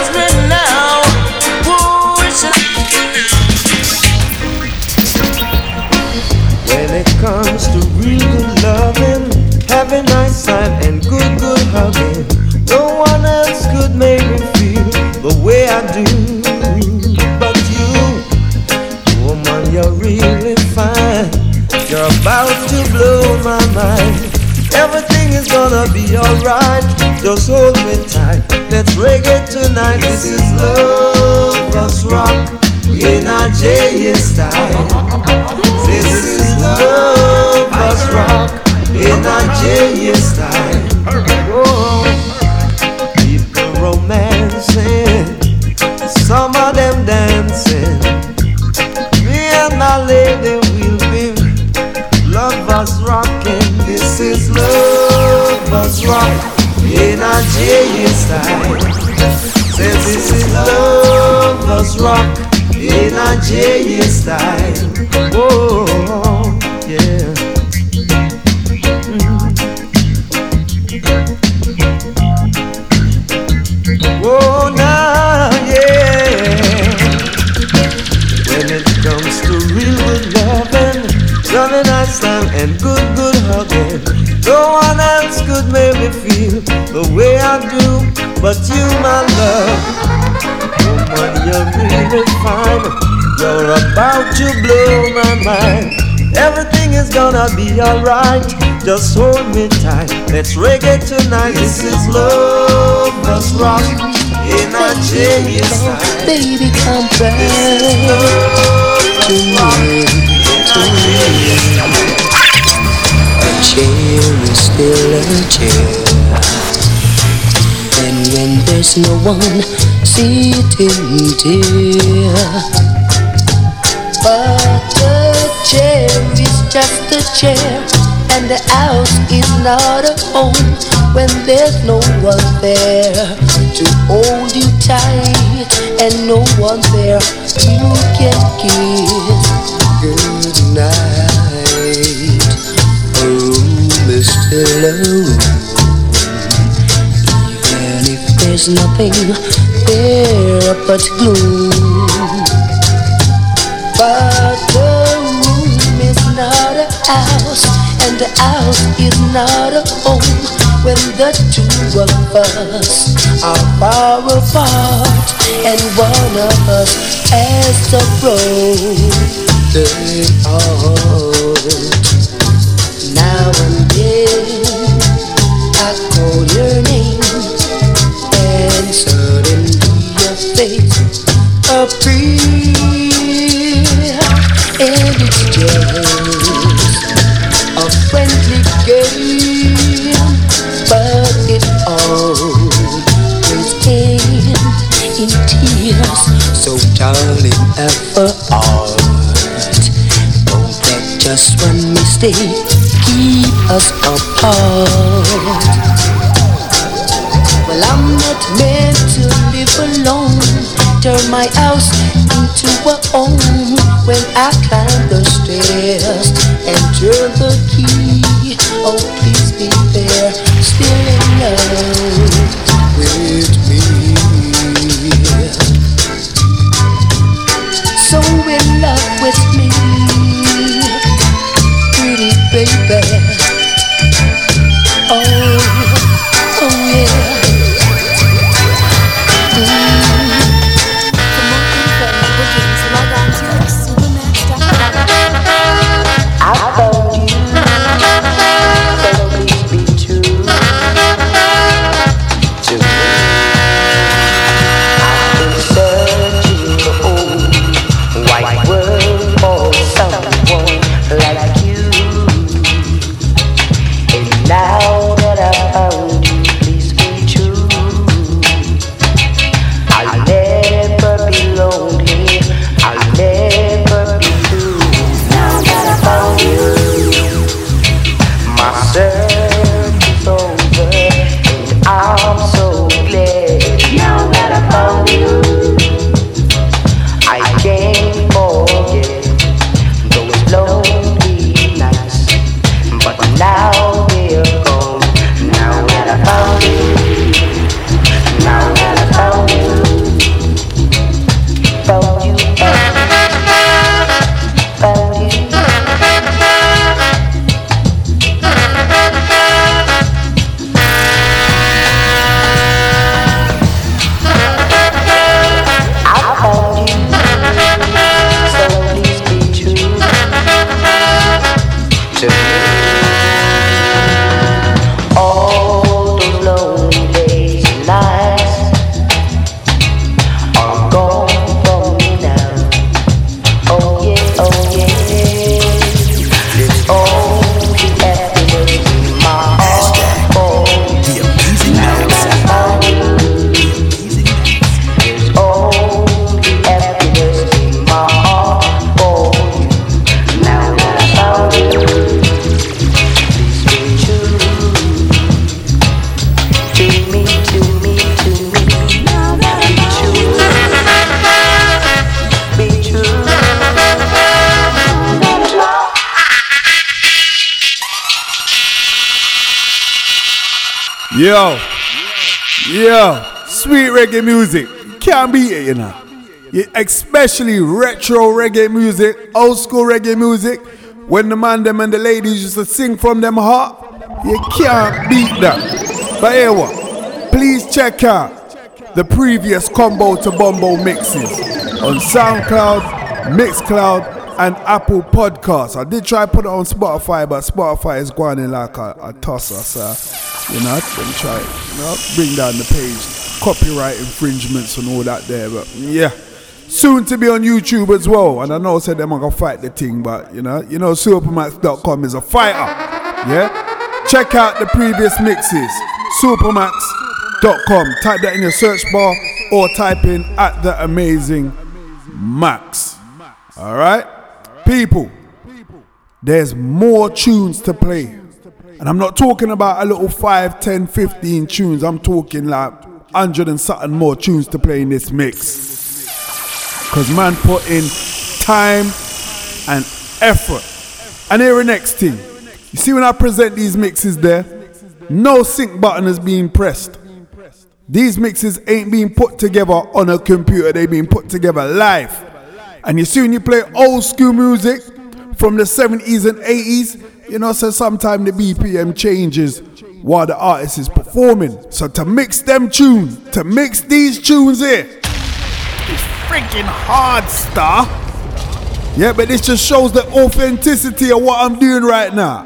comes to real good loving, having a nice time and good, good hugging, no one else could make me feel the way I do. But you, woman, you're really fine. You're about to blow my mind. Everything is gonna be alright. Just hold me tight. Let's reggae tonight. This is love, us rock in our J style. This is love, us rock in J style. People romancing, some of them dancing. Me and my lady will be lovers rocking. This is love, us rock in J style. Say this is love, us rock in a J style. Oh, yeah. Mm. Oh, now, yeah. When it comes to real good loving, loving nice time and good, good hugging, no one else could make me feel the way I do, but you, my love. Woman, you're really fine. You're about to blow my mind. Everything is gonna be alright. Just hold me tight. Let's reggae tonight. This is love, let's rock in a style. Baby, come back This is love, to me. A chair is still a chair. When there's no one sitting dear. But a chair is just a chair, and the house is not a home when there's no one there to hold you tight, and no one there you can kiss good night. A room is there's nothing there but gloom. But the room is not a house, and the house is not a home when the two of us are far apart, and one of us has to broken heart. Now and then I call name, Suddenly your face appears, and it's just a friendly game, but it always ends in tears. So, darling, ever art, don't let just one mistake keep us apart. Well, I'm not meant to live alone. Turn my house into a home when I climb the stairs and turn the key. Oh, please be there, still in love Yo, yo, sweet reggae music. Can't beat it, you know. Yeah, especially retro reggae music, old school reggae music. When the man them and the ladies used to sing from them heart, you can't beat that. But here what? Please check out the previous combo to bombo mixes on SoundCloud, Mixcloud, and Apple Podcasts. I did try put it on Spotify, but Spotify is going in like a, a tosser, so you know, me try. You know, bring down the page, copyright infringements and all that there. But yeah, soon to be on YouTube as well. And I know I said them are gonna fight the thing, but you know, you know, Supermax.com is a fighter. Yeah, check out the previous mixes. Supermax.com. Type that in your search bar or type in at the amazing Max. All right, people. There's more tunes to play. And I'm not talking about a little 5, 10, 15 tunes. I'm talking like 100 and something more tunes to play in this mix. Because man put in time and effort. And here the next thing. You see when I present these mixes there, no sync button is being pressed. These mixes ain't being put together on a computer, they being put together live. And you see when you play old school music from the 70s and 80s, you know, so sometimes the BPM changes while the artist is performing. So to mix them tunes, to mix these tunes here, it's freaking hard, star. Yeah, but this just shows the authenticity of what I'm doing right now.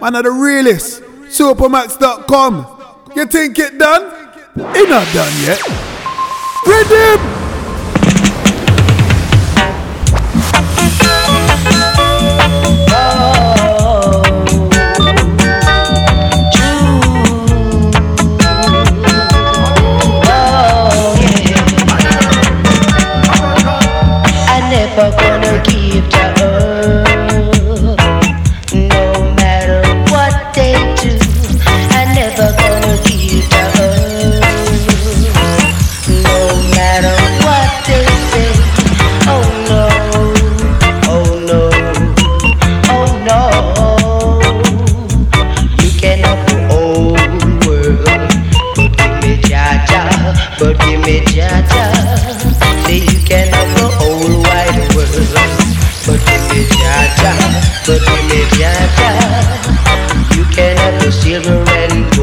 Man, of the realest. Supermax.com. You think it done? It not done yet. Rhythm! but give me Jah Jah. Say you can have the whole wide world, but give me Jah Jah, but give me Jah Jah. You can have the silver and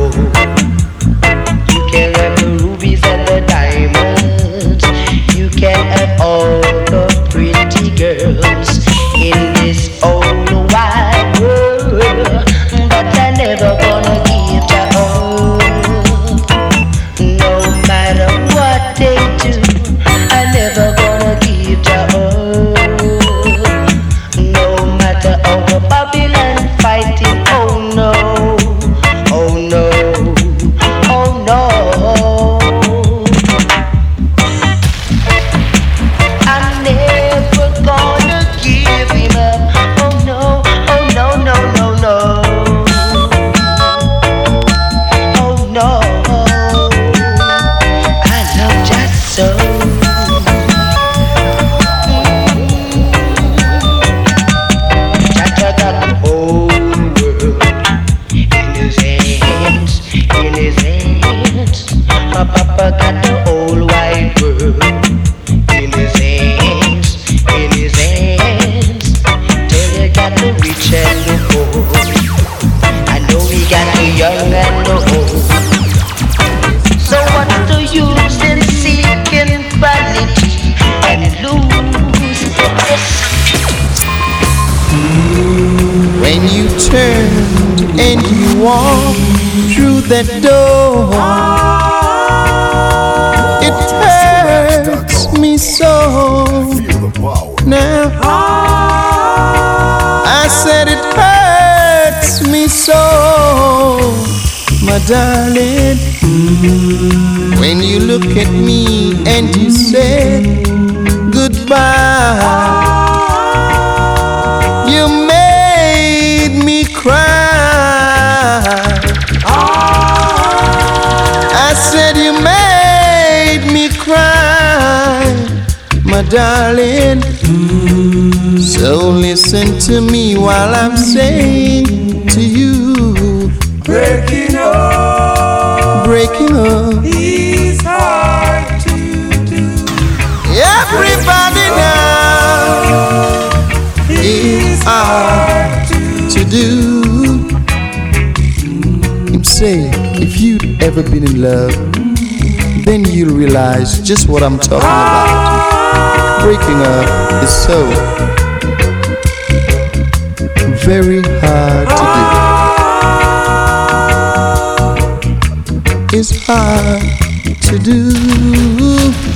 that door. It hurts me so now. I said it hurts me so, my darling. When you look at me and you said goodbye. darling. So listen to me while I'm saying to you. Breaking up, breaking up is hard to do. Everybody now is hard to do. I'm saying, if you'd ever been in love, then you'll realize just what I'm talking about breaking up is so very hard to do. It's hard to do.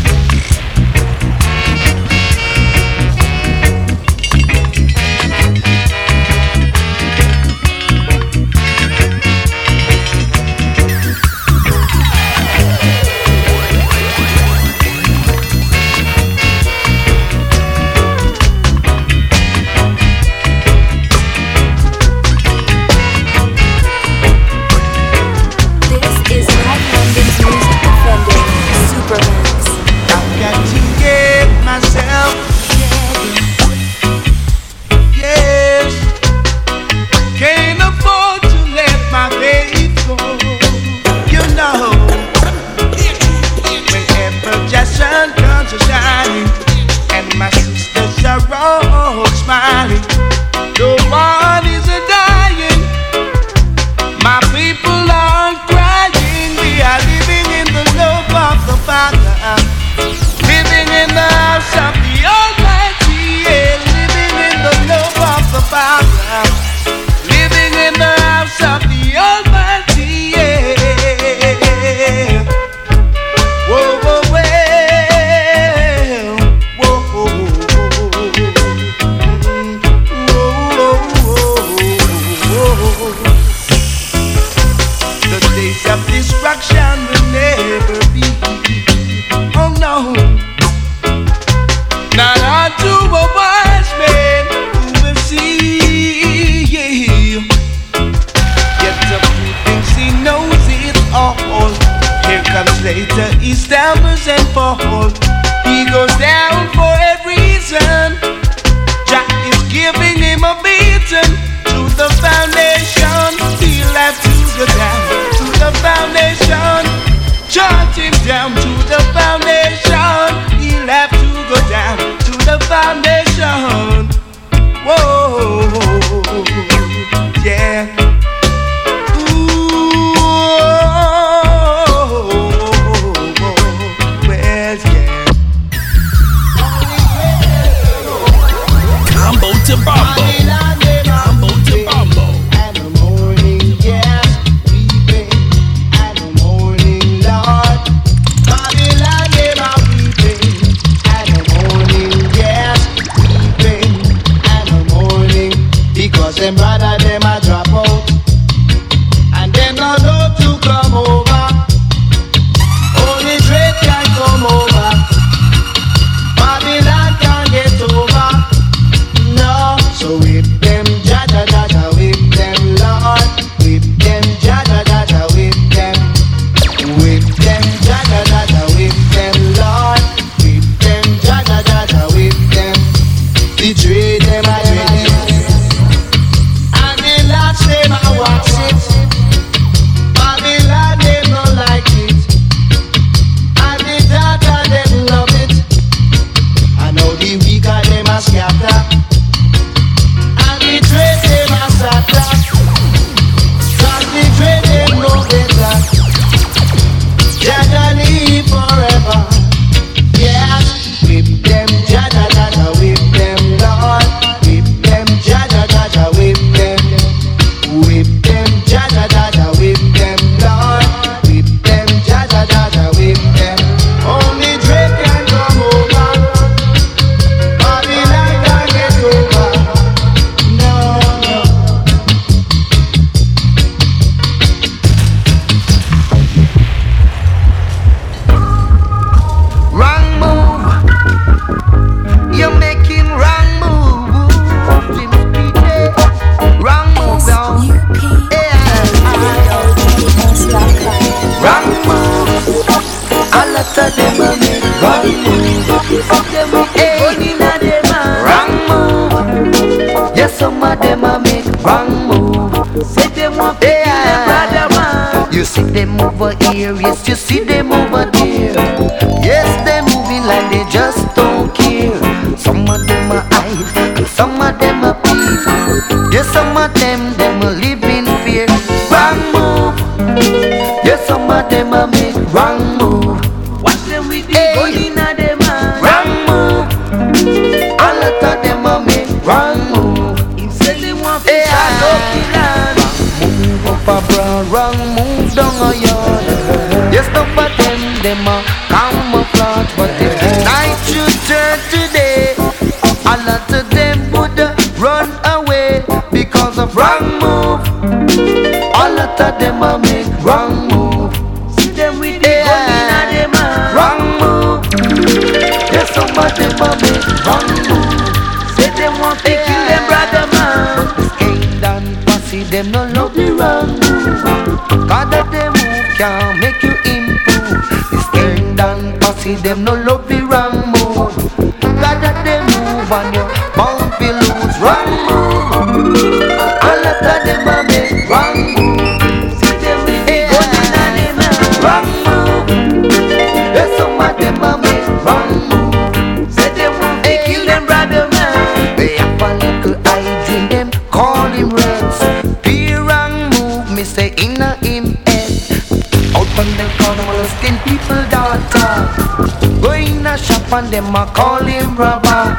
them a call him robber.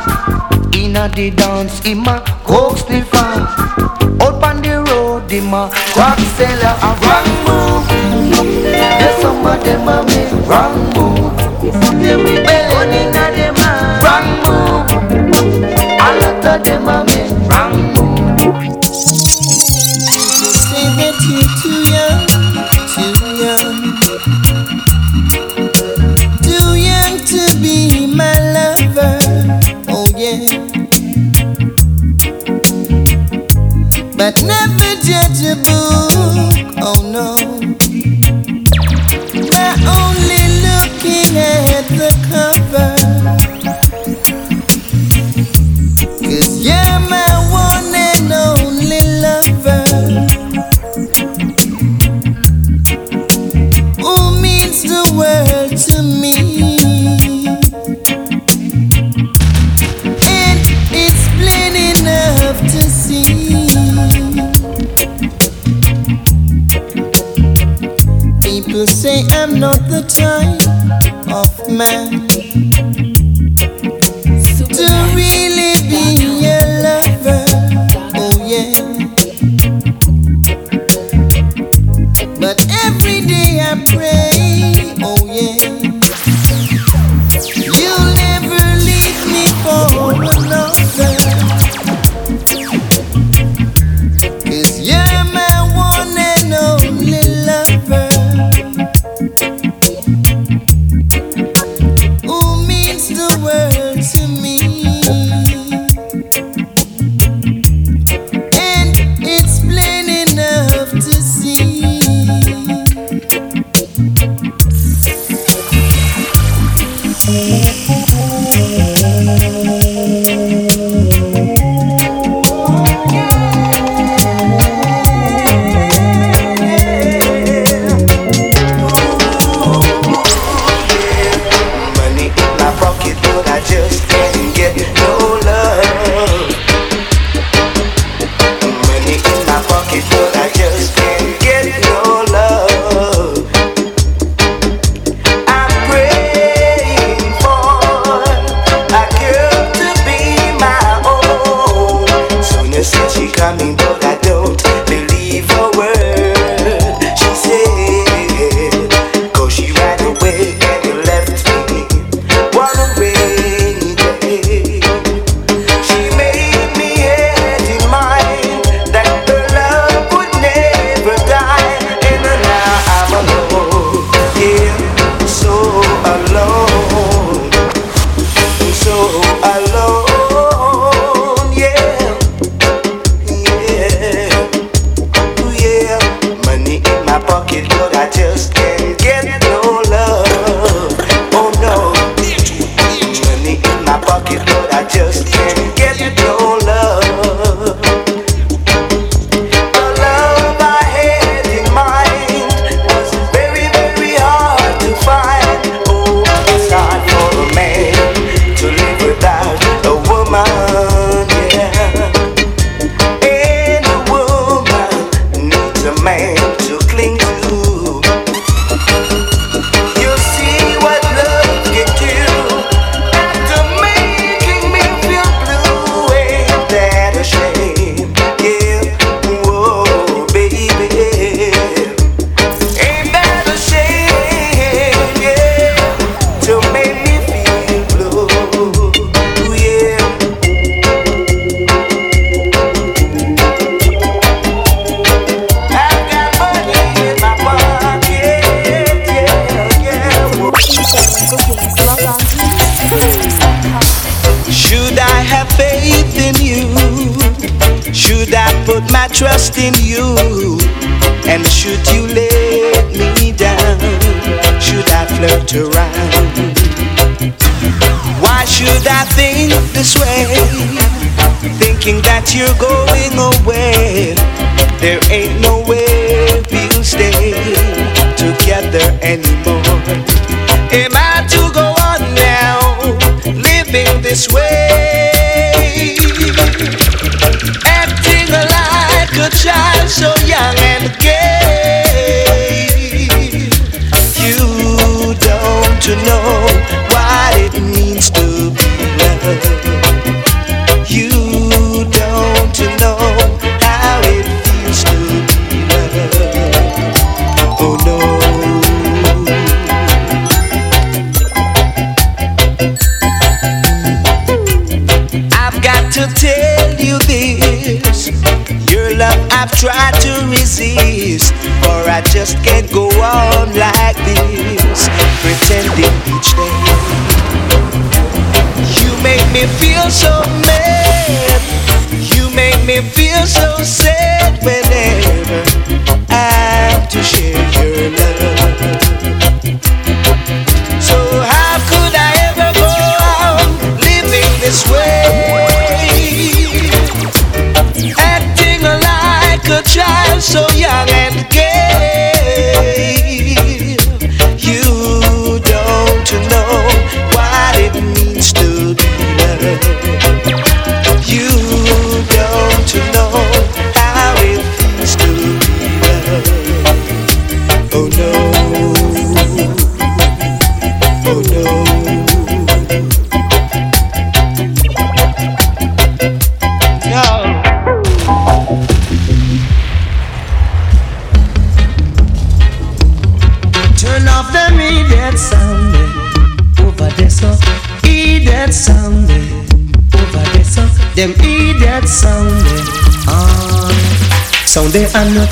Inna the dance, him a coke sniffer. Up on the road, him a crack seller. A wrong move. There's some of them a make wrong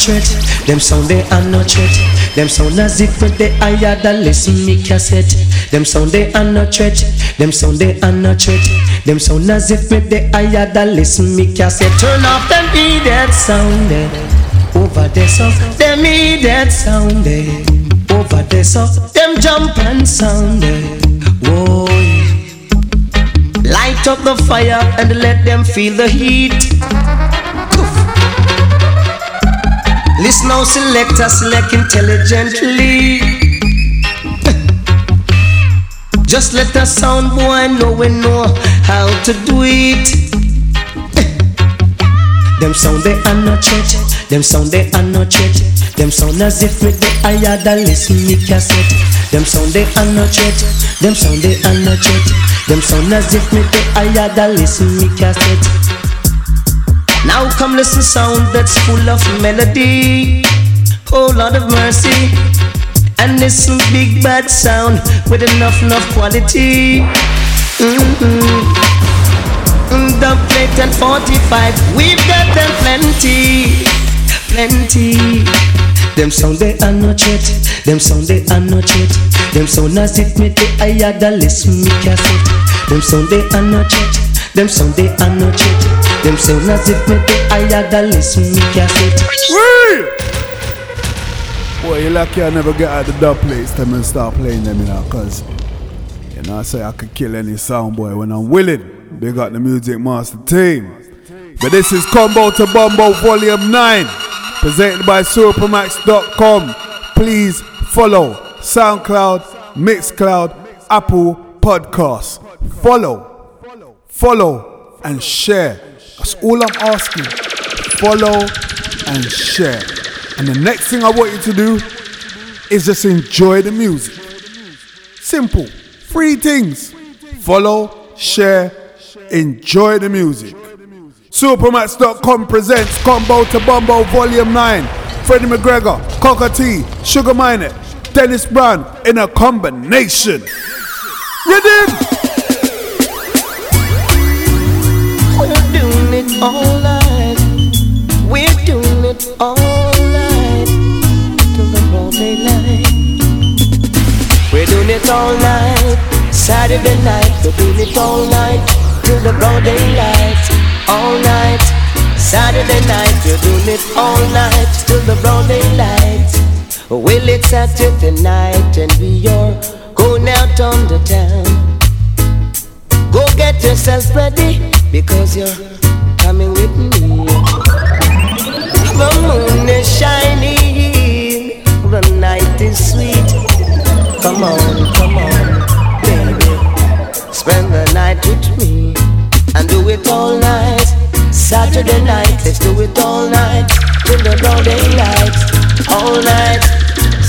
threat, them sound they are not threat. Them sound as if they higher than listen me cassette. Them sound they are not threat, them sound they are not threat. Them sound as if they higher than listen me cassette. Turn off them idiot sound eh, over there, so them idiot sound eh, over there, so them jump and sound eh, whoa. Light up the fire and let them feel the heat. Now, selector, select intelligently. Just let the sound boy know we know how to do it. Them sound they are not church, them sound they are not church. Them sound as if with the higher than listen me cassette. Them sound they are not church, them sound they are not church. Them sound as if with the higher than listen me cassette. Now come listen sound that's full of melody. Oh Lord of mercy. And listen big bad sound with enough enough quality. Mm-hmm. Mm, Dub plate and 45, we've got them plenty, plenty. Them sound they are not yet, them sound they are not yet. Them sound as if me higher than listen me cassette. Them sound they are not yet, them sound they are not yet. Them sound as if me they higher than listen me cassette. Boy, you lucky I never get out the dub place them and start playing them, you know, cause you know I say I could kill any sound boy when I'm willing. They got the music master team. But this is Combo to Bombo Volume 9, presented by Supermax.com. Please follow SoundCloud, Mixcloud, Apple Podcasts. Follow, follow, and share. All I'm asking. Follow and share. And the next thing I want you to do is just enjoy the music. Simple. Three things. Follow, share, enjoy the music. Supermax.com presents Combo to Bombo Volume 9. Freddie McGregor, Cocoa Tea, Sugar Minott, Dennis Brown in a combination. Rhythm! All night. We're doing it all night till the broad daylight. We're doing it all night. Saturday night, we're doing it all night till the broad daylight. All night. Saturday Saturday night, We're doing it all night till the broad daylight. Well, it's Saturday night and we are going out on the town. Go get yourself ready because you're coming with me. The moon is shining, the night is sweet. Come on, come on, baby, spend the night with me and do it all night. Saturday night, let's do it all night till the broad daylight. All night.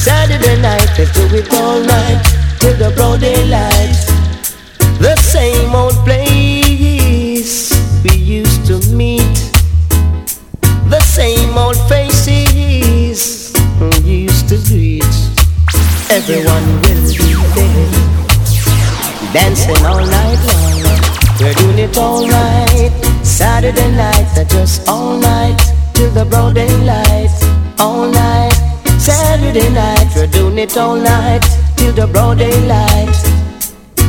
Saturday night, let's do it all night till the broad daylight. The same old place we used to meet. The same old faces we used to greet. Everyone will be there, dancing all night long. We're doing it all night. Saturday night, that just all night till the broad daylight. All night. Saturday night, we're doing it all night till the broad daylight.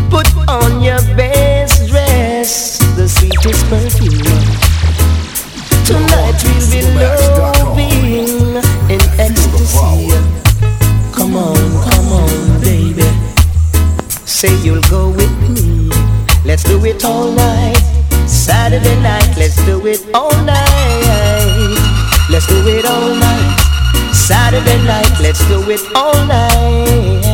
Put on your best dress, the sweetest perfume. Tonight we'll be loving in ecstasy. Come on, come on, baby. Say you'll go with me. Let's do it all night. Saturday night, let's do it all night. Let's do it all night. Saturday night, let's do it all night.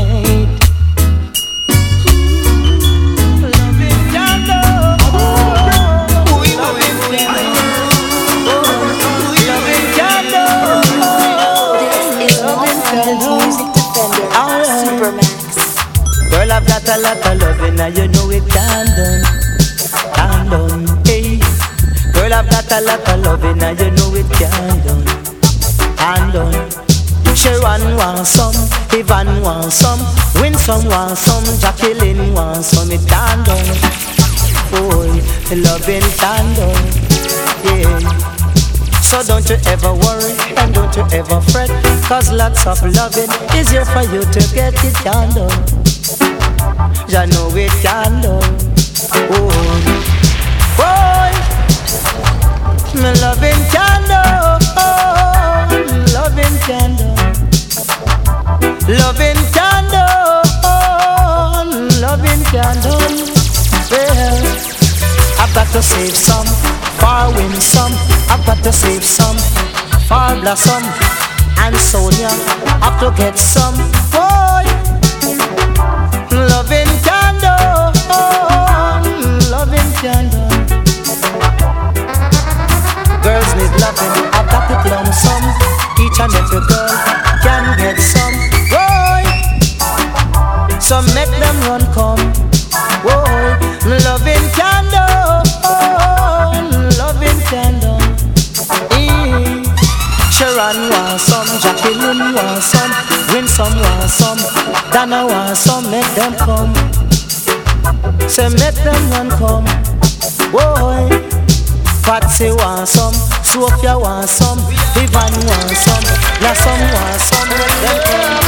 A lot of loving, and you know it can done, can done, hey. Girl, I've got a lot of loving, and you know it can done, can done. Sharon wants some, Ivan wants some, Winsome wants some, Jacqueline wants some, it can done. Boy, loving can done, yeah. So don't you ever worry and don't you ever fret. Cause lots of loving is here for you to get it done Ya know it can done Oh, boy. Me loving can done oh, Loving can done Loving can done Loving can Well, I've got to save some. For win some. I've got to save some. For blossom. And Sonia. I've to get some. Loving candle. Girls need loving. I've got to plumb some. Each and every girl can get some boy. So make them run come. Boy, loving candle loving. Mm. Sharon wants some, Jacqueline wants some, Winsome wants some, Dana wants some, make them come. Say make them one come. Boy, Patsy wants some, Sophia wants some, Ivan wants some, Blossom wants some, them come.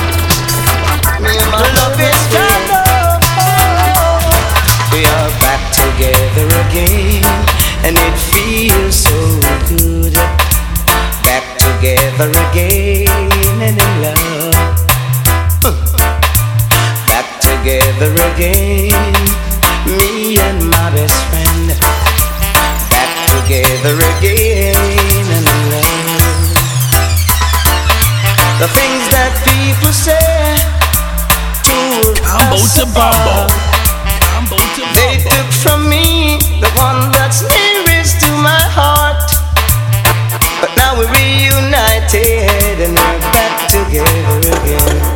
Me and my loving candle. We are back together again and it feels so good. Back together again and in love. Together again, me and my best friend. Back together again and in love. The things that people say to Combo us to. Combo to they took from me the one that's nearest to my heart. But now we're reunited and we're back together again.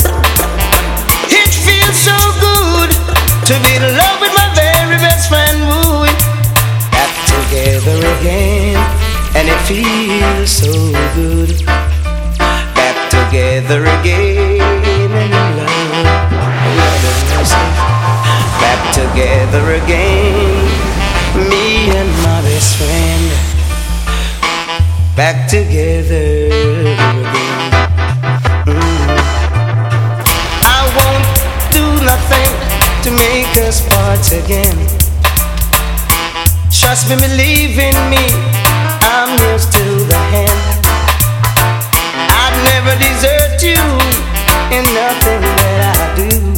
To be in love with my very best friend. Ooh, back together again, and it feels so good. Back together again and in love. Back together again. Me and my best friend back together again. to make us part again. Trust me, believe in me. I'm yours till the end. I'd never desert you in nothing that I do.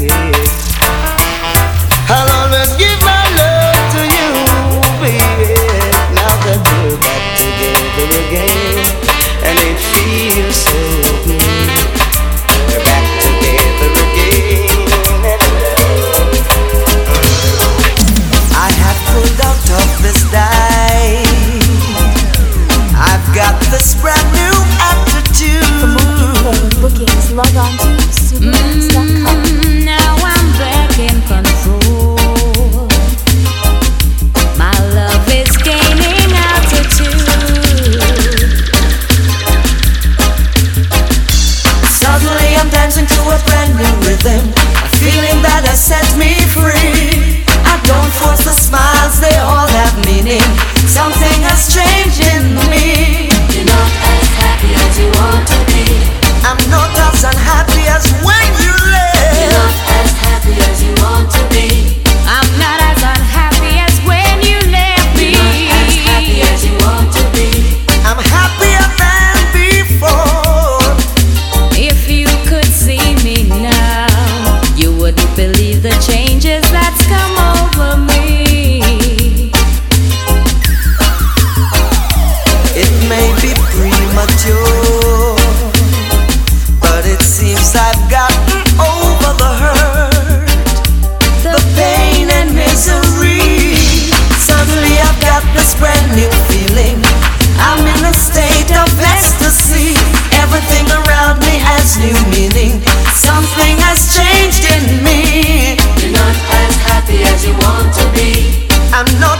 this brand new attitude. For more info bookings, log on to Mm, now I'm back in control. My love is gaining altitude. Suddenly I'm dancing to a brand new rhythm, a feeling that has set me free. I don't force the smiles, they all have meaning. Something has changed in me as happy as when you left. You're not as happy as you want to be. has changed in me. You're not as happy as you want to be. I'm not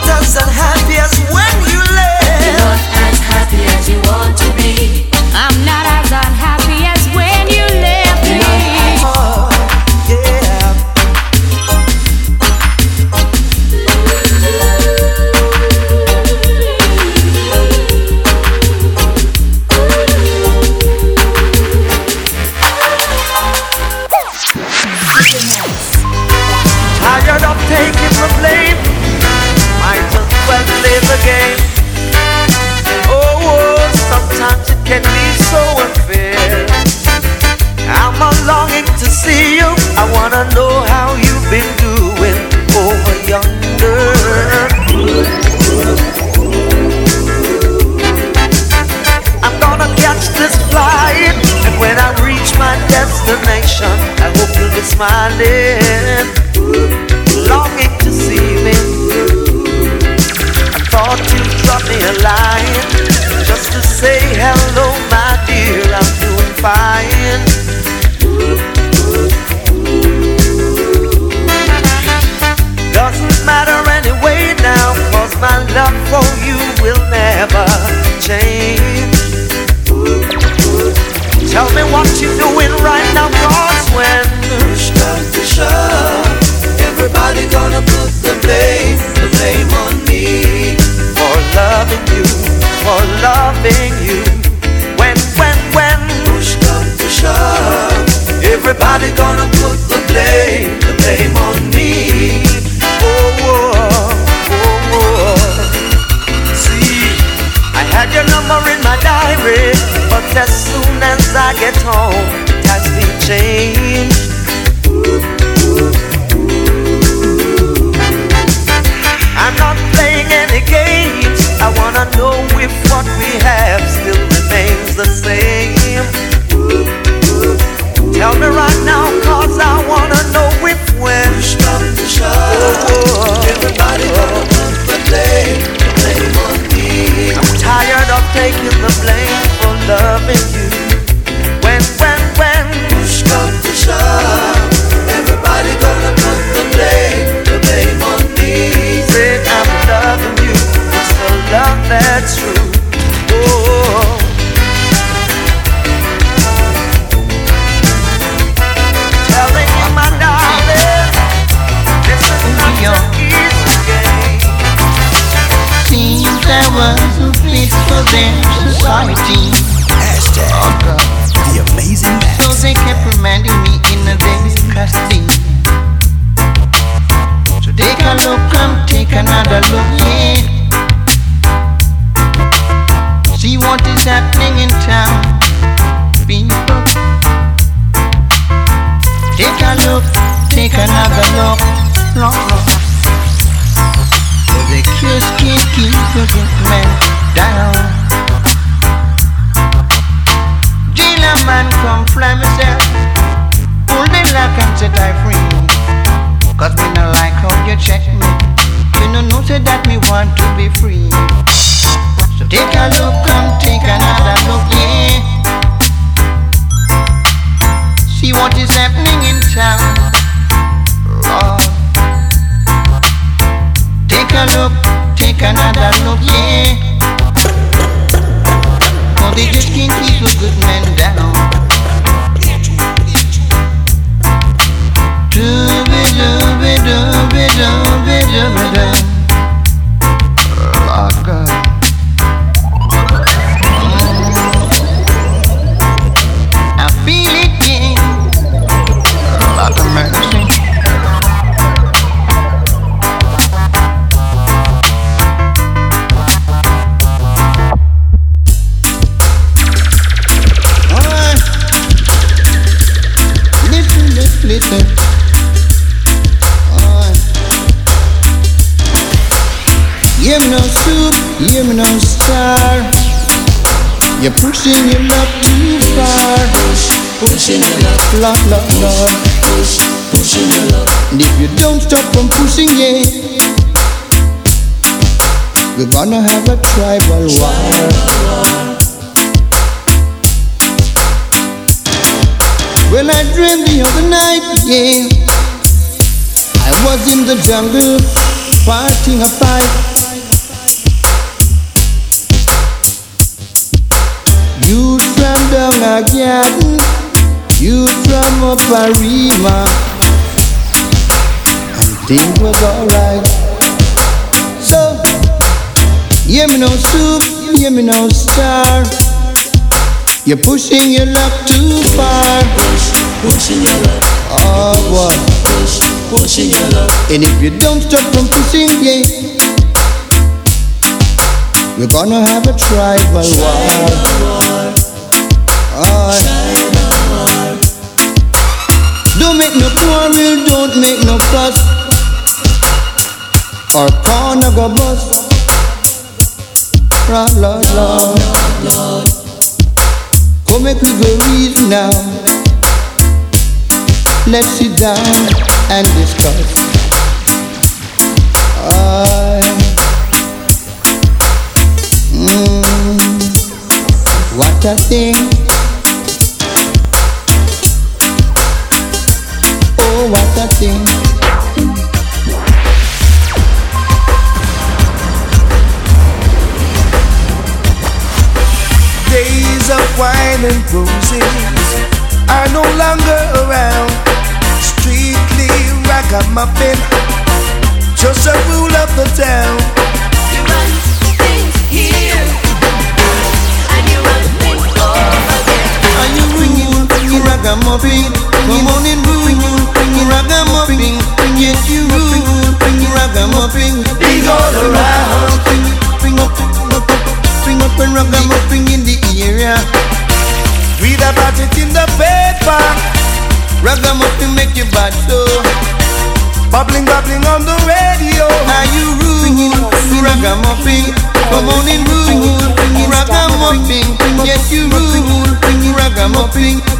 ragamuffin.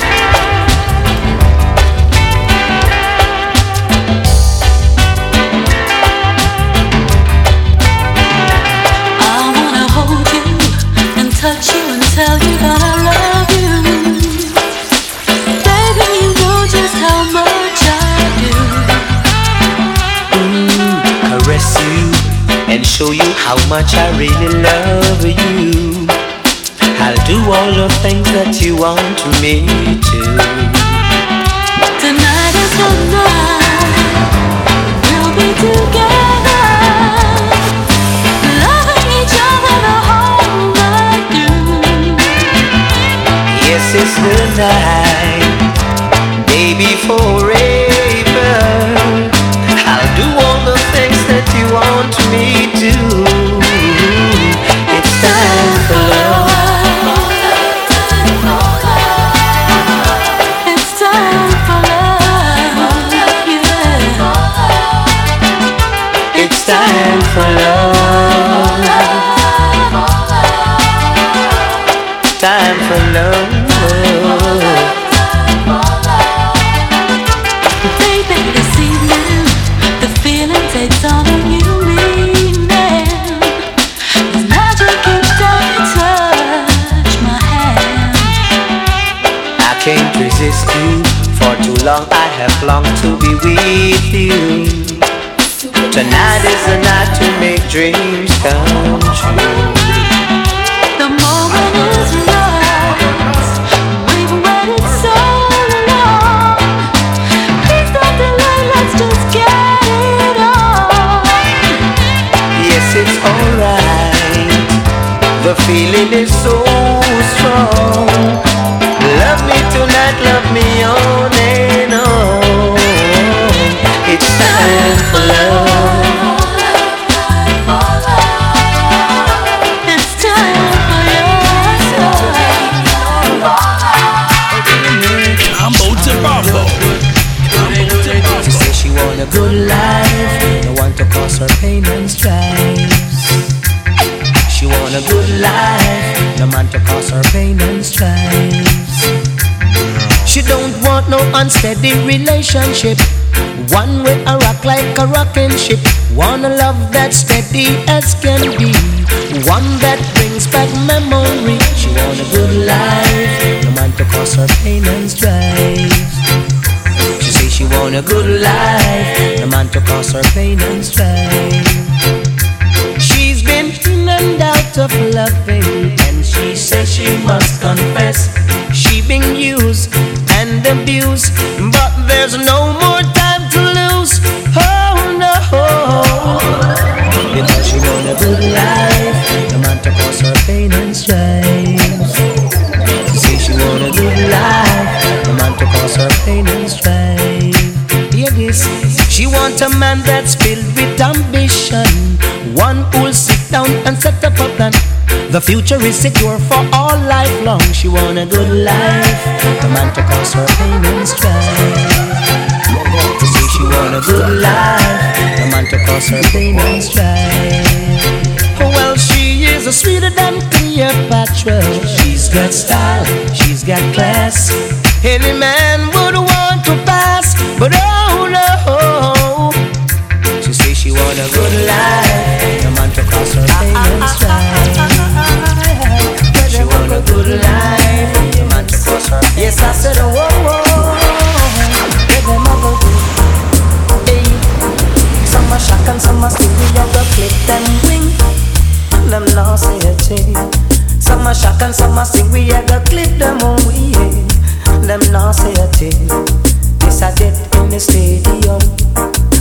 show you how much I really love you. I'll do all the things that you want me to. Tonight is the night we'll be together, loving each other the whole night through. Yes, it's the night, baby, forever. Want me to. It's time for love. It's time for love. It's time for love. Resist you. For too long I have longed to be with you. Tonight is the night to make dreams come true. The moment is right. We've waited so long. Please don't delay. Let's just get it on. Yes, it's alright. The feeling is so strong. Love me love me on and on. It's time for love. It's time for Combo to Bombo. She says she want a good life, no one to cause her pain and strife. She want a good life, no man to cause her pain and strife. She don't want no unsteady relationship. One way a rock like a rocking ship. Want a love that's steady as can be. One that brings back memory. She want a good life, no man to cause her pain and strife. She say she want a good life, no man to cause her pain and strife. She's been in and out of loving, and she says she must confess she been used and abused, but there's no more time to lose. Oh no, because she want a good life, no man to cause her pain and strife. She say she want a good life, no man to cause her pain and strife. Hear this, she want a man that's filled with ambition, The future is secure for all life long. She want a good life, no man to cause her pain and strife. To say she want a good life, no man to cause her pain and strife. Well, she is a sweeter than Cleopatra. She's got style, she's got class. Any man would want to pass, but oh no. She say she want a good life, no man to cause her pain and strife. Good life. Yes, I said, oh, whoa, whoa. Them a go? Hey, some a shock and some a still we have to clip them wing. Them now say a thing. Some a shock and some a still we have to clip them on. Them now say a thing. This a death in the stadium.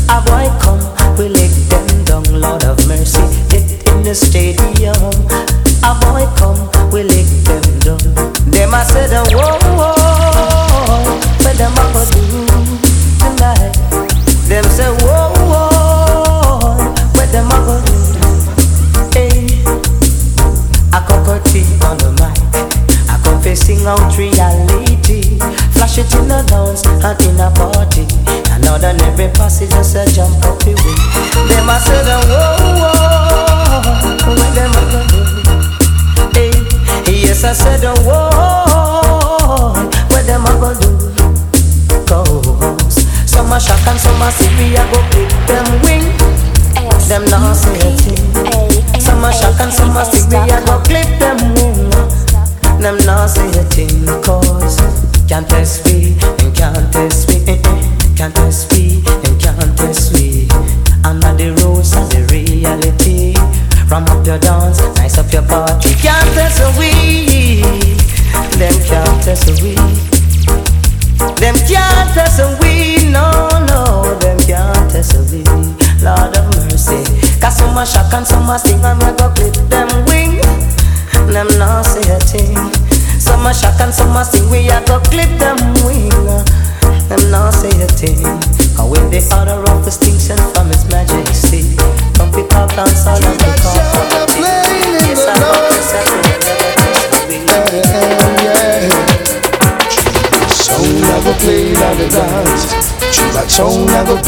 A boy come, we let them down, Lord of mercy. Death in the stadium. A boy come, we let them down. Them say the oh, whoa, whoa,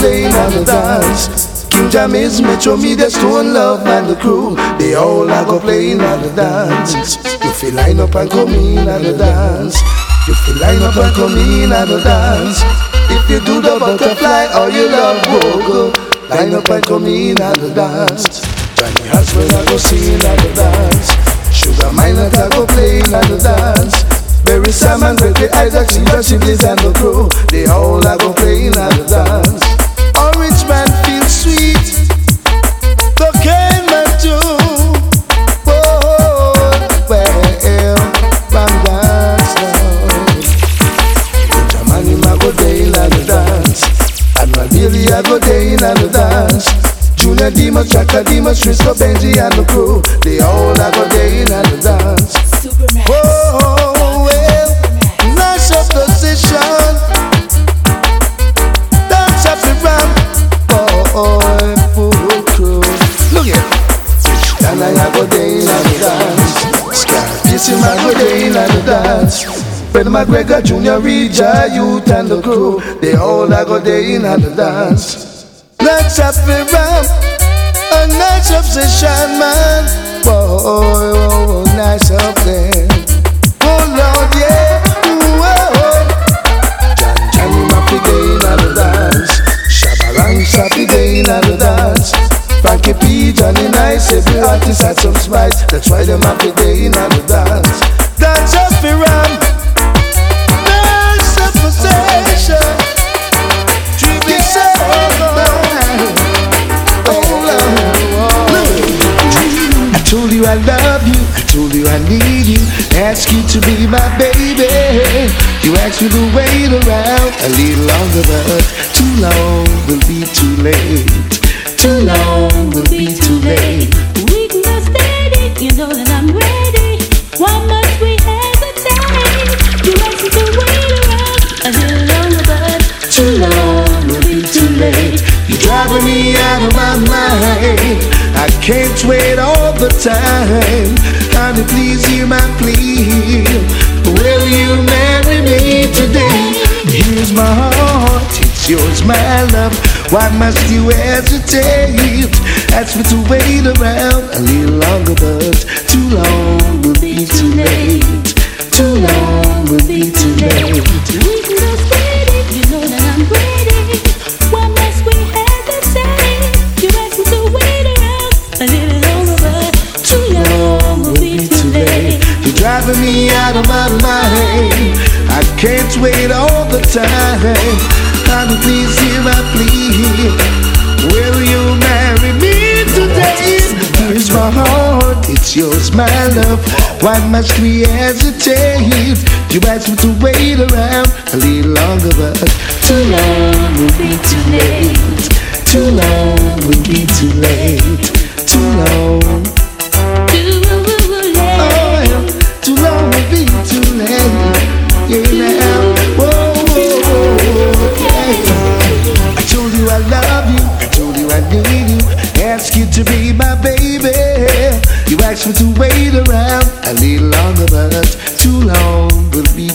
song I go play on the dance. King Jammy's Metro Media, Stone Love and the crew. They all I go play on the dance. You feel line up and come in on the dance. You feel line up and come in on the dance. If you do the butterfly or you love go line up and come in on the dance. Johnny Osbourne I go sing on the dance. Sugar Minott I go play on the dance. Barry Simon, Gregory Isaac, Silver Siblings and the crew. They all are go playing on the dance. Dima, Chaka Dima, Trisco, Benji and the crew. They all day on the dance. Oh, well, nice up position. Dance up the ramp. Boy, full crew. Look at And I go day in the dance. This is my go day in the dance. Fred McGregor, Junior Reja, Youth and the crew. They all are go day in the dance. Dance up the ramp. A nice obsession, man. Boy, oh, oh, nice up there. Oh Lord, yeah. Oh, oh. Jan Johnny Mappy day in the dance. Shabaran Sappy day in the dance. Frankie P, Johnny Nice, every artist had some spice. That's why them happy day in the dance. Dance up the ram. You I need you, ask you to be my baby. You asked me to wait around a little longer, but too long will be too late. Too long will be too late. We can go steady, you know that I'm ready. Why must we hesitate? You asked me to wait around a little longer, but Too long will be too late. You're driving me out of my mind. I can't wait all the time. Honey, please hear my plea. Will you marry me today? Here's my heart, it's yours, my love. Why must you hesitate? Ask me to wait around a little longer, but too long will be too late. Too long will be too late. Driving me out of my mind. I can't wait all the time. Honey, please hear my plea. Will you marry me today? Here's my heart, it's yours, my love. Why must we hesitate? You asked me to wait around a little longer, but too long would be too late. Too long would be too late. Too long. Yeah, now. Whoa, whoa, whoa. I told you I love you. I told you I need you. Ask you to be my baby. You asked me to wait around a little longer, but too long will be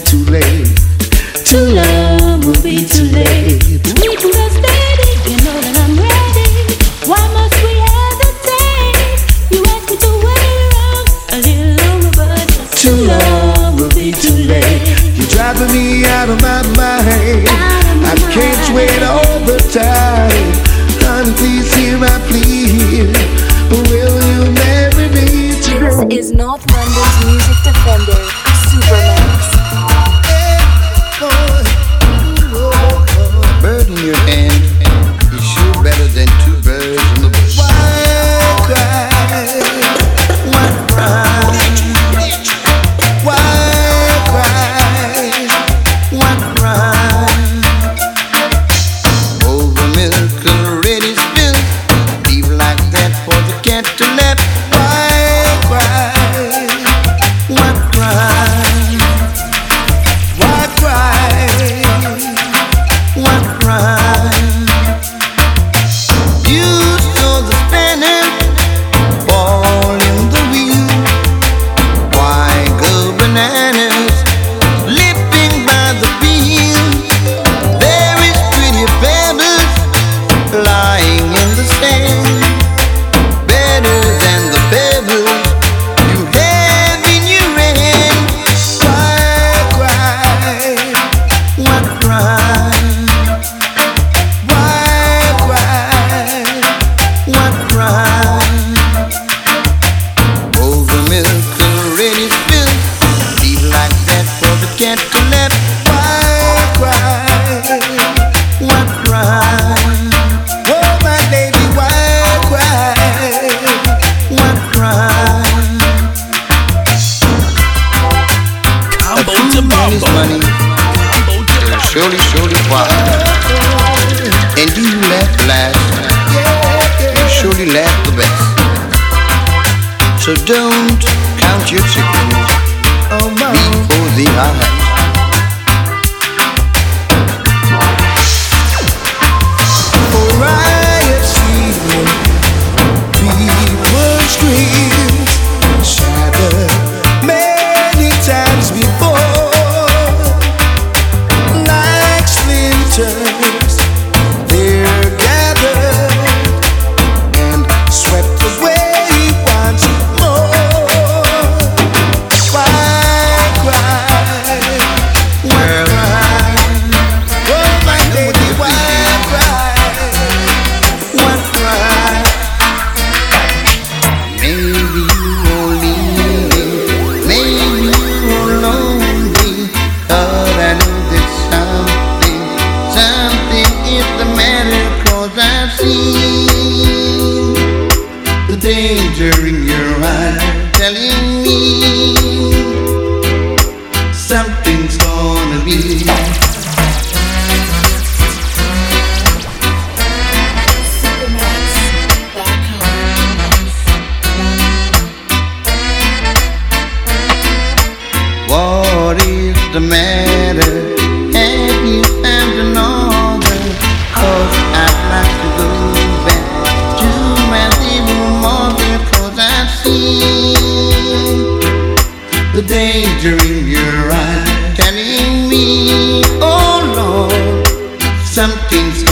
something's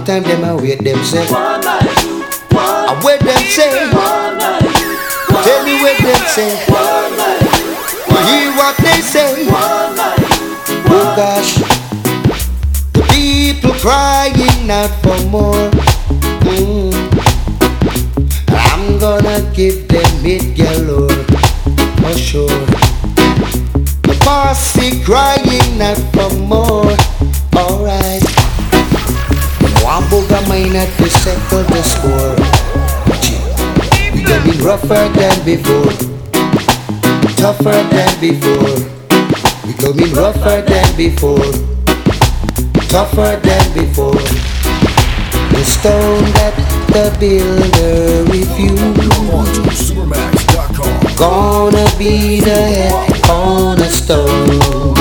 long time them wait, before, tougher than before. We coming rougher than before, tougher than before. The stone that the builder refused Gonna be the head cornerstone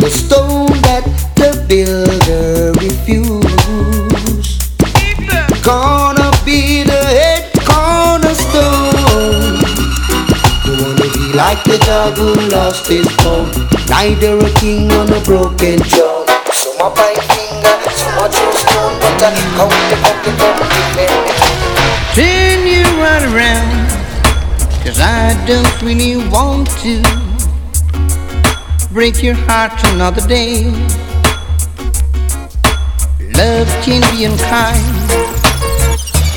The stone that the builder dog who lost his bone? Neither a king on a broken throne. Some are by finger, some are through stone But I count the count the the Turn you right around Cause I don't really want to. Break your heart another day. Love can be unkind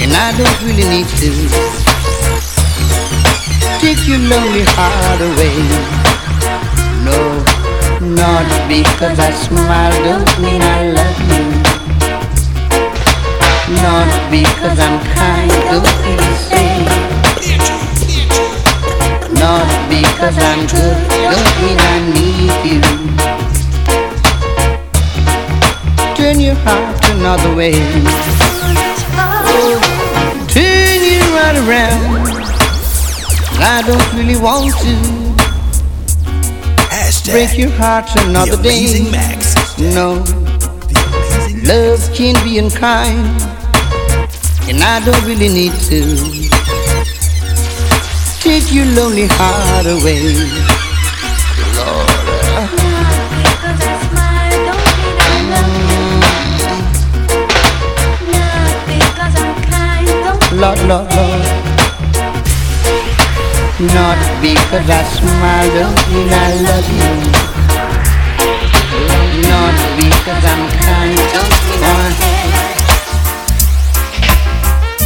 And I don't really need to Take your lonely heart away. No, not because I smile Don't mean I love you. Not because I'm kind Don't mean the same Not because I'm good Don't mean I need you. Turn your heart another way. Turn you right around I don't really want to break your heart another day. No, love can be unkind, and I don't really need to take your lonely heart away. Lord, Lord, Lord. Not because I smile, don't mean I love you. Not because I'm kind, don't mean I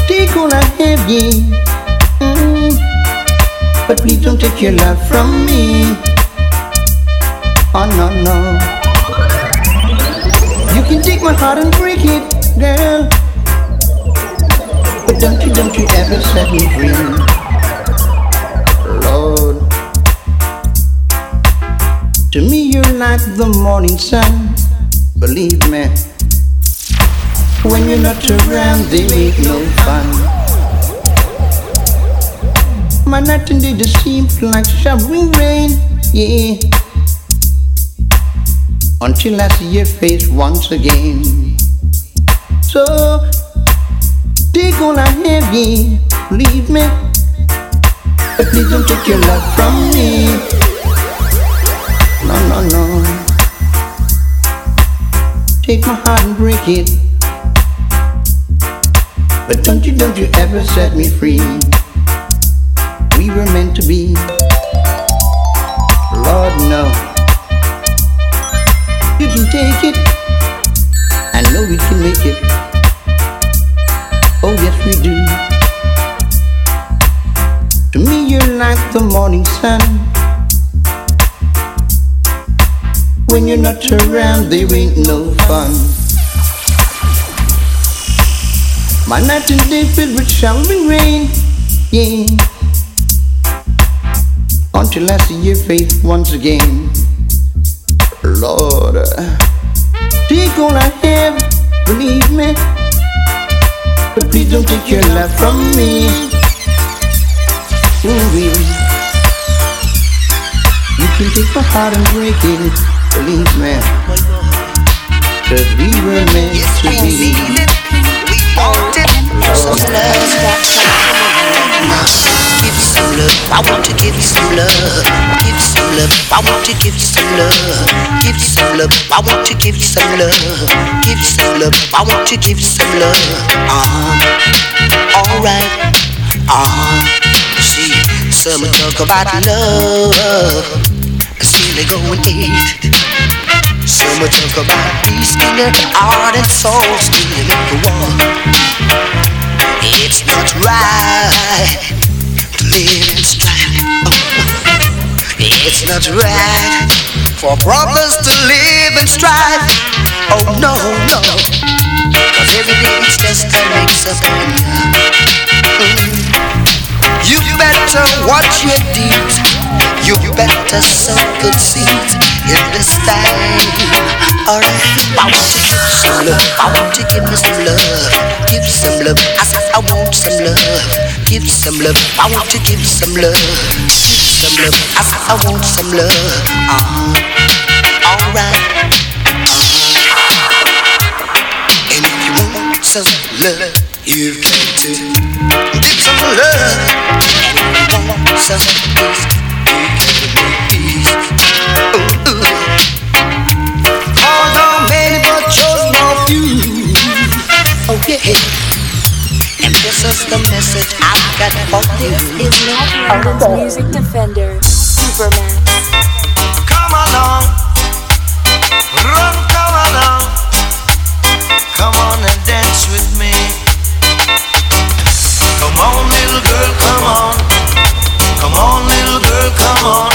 Take all I have, yeah. Mm. But please don't take your love from me. Oh no, no. You can take my heart and break it, girl. But don't you, don't you ever set me free. Like the morning sun. Believe me, when you're not around, there ain't no fun. My night and day just seems like showering rain, yeah. Until I see your face once again. So, take all I have, yeah. Leave me. But please don't take your love from me. But don't you, don't you ever set me free. We were meant to be. Lord, no. You can take it. I know we can make it. Oh, yes, we do. To me, you're like the morning sun. When you're not around, there ain't no fun. My night and day filled with showering rain. Yeah. Until I see your face once again. Lord, take all I have, believe me. But please don't take your love from me. Ooh, you can take my heart and break it, believe me. Cause we were meant to be. Give some love. I want to give some love. Give some love. I want to give some love. Give some love. I want to give some love. Give some love. I want to give some love. Uh-huh. Alright. Uh-huh. See, some talk about love. Still they go and eat. Some talk about peace in their heart and soul. Make a war. It's not right to live in strife. It's not right for brothers to live in strife. Oh no, no. Cause every day it's just a mix up you. You better watch your deeds. You better sow good seeds in this time. Alright, I want to give some love. I want to give me some love. Give some love. I said I want some love. Give some love. I want to give some love. Give some love. I said I want some love. Uh-huh. Alright. Uh-huh. And if you want some love, you've got to give some love. And if you want some is the message I've got for you. This is Matthew Evans Music Defender, Superman. Come along, run, come along, come on and dance with me. Come on, little girl, come on, come on, little girl, come on,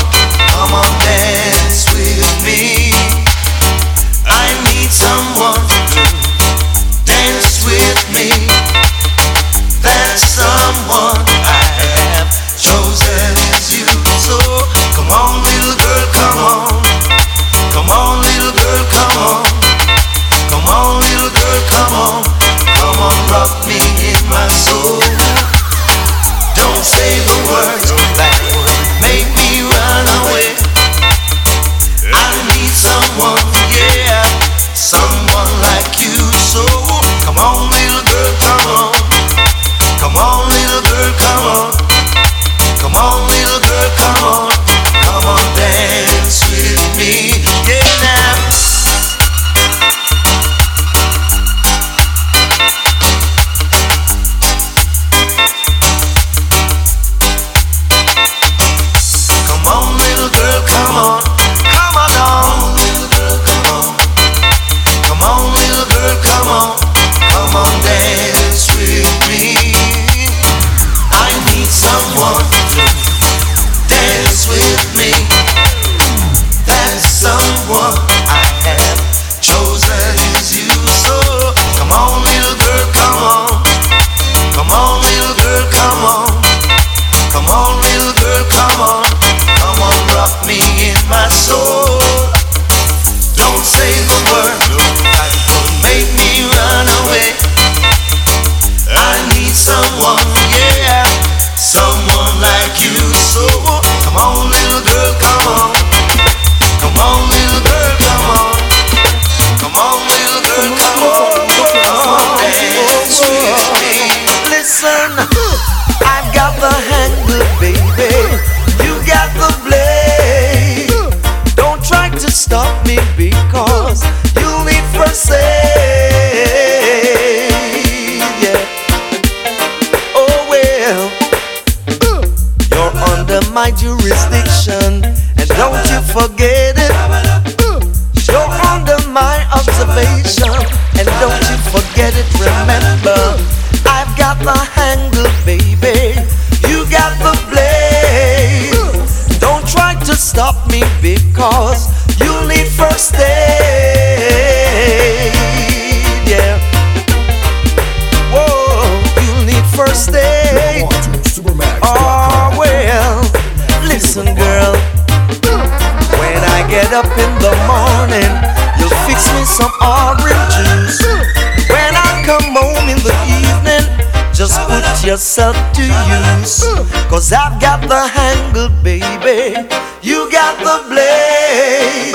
Cause I've got the handle, baby. You got the blade.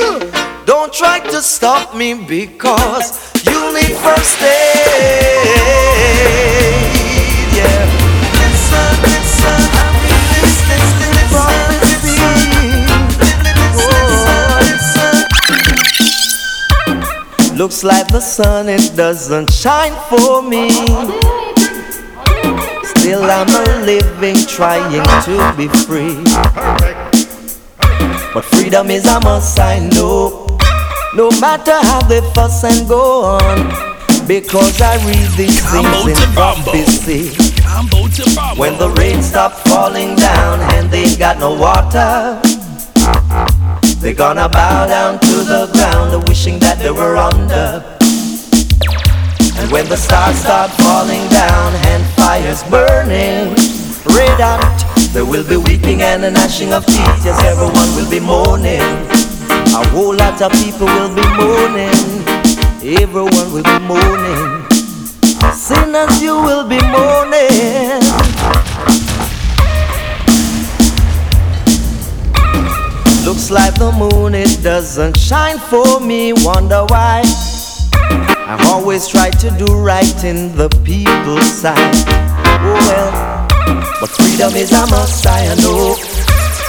Don't try to stop me because you need first aid. Yeah. Listen, listen, I listen. Looks like the sun, it doesn't shine for me. Still, I'm a living, trying to be free. But freedom is a must, I know. No matter how they fuss and go on, because I read these things in prophecy. When the rain stops falling down and they got no water, they're gonna bow down to the ground, wishing that they were under. And when the stars start falling down and fires burning red hot, there will be weeping and a gnashing of teeth. Yes, everyone will be mourning. A whole lot of people will be mourning. Everyone will be mourning. Sinners, you will be mourning. Looks like the moon, it doesn't shine for me. Wonder why? I always try to do right in the people's sight. Oh well, but freedom is a must, I know.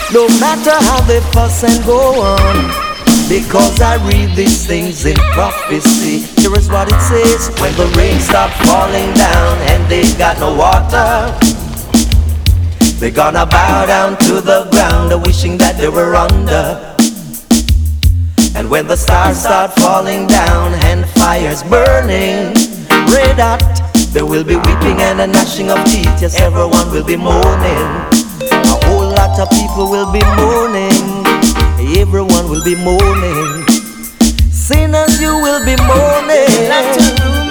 No matter how they fuss and go on, because I read these things in prophecy. Here is what it says: When the rain stops falling down and they got no water. They're gonna bow down to the ground, wishing that they were under. And when the stars start falling down and fires burning red hot, there will be weeping and a gnashing of teeth. Yes, everyone will be mourning. A whole lot of people will be mourning. Everyone will be mourning. Sinners, you will be mourning.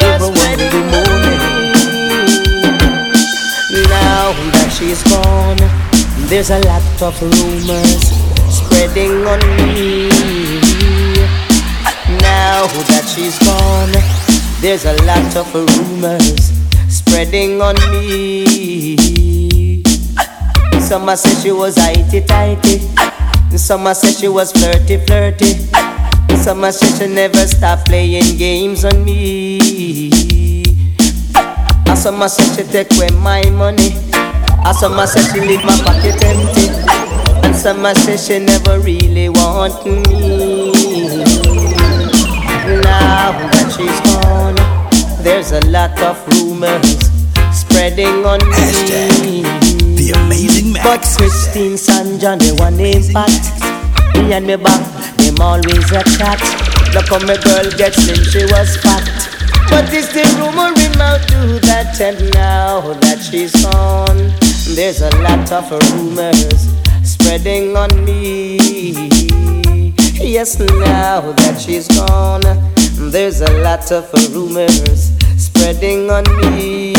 Everyone will be mourning. Now that she's gone, there's a lot of rumors spreading on me. Now that she's gone, there's a lot of rumors spreading on me. Some say she was itty tighty, some say she was flirty flirty, some say she never stopped playing games on me. Some say she take away my money. Some say she leave my pocket empty. And some say she never really want me. Now that she's gone, there's a lot of rumors spreading on me. The amazing man. But Christine Sanja, they one impact. Me and me back, them always a chat. Look how my girl gets slim, she was fat. But it's the rumor in mouth do that and now that she's gone There's a lot of rumors spreading on me Yes, now that she's gone There's a lot of rumors spreading on me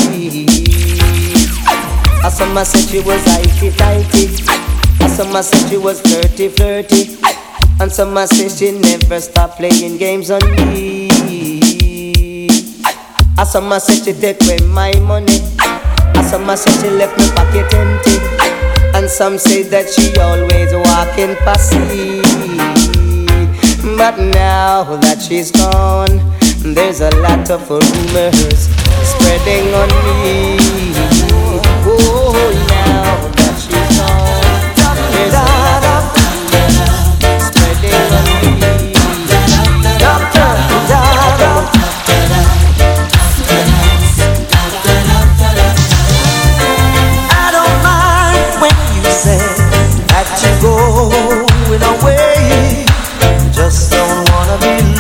I some said she was itty tighty some said she was flirty flirty And some say she never stopped playing games on me I some say she take away my money. I some say she left me pocket empty. And some say that she always walking past me. But now that she's gone, there's a lot of rumors spreading on me. Oh, now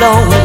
wanna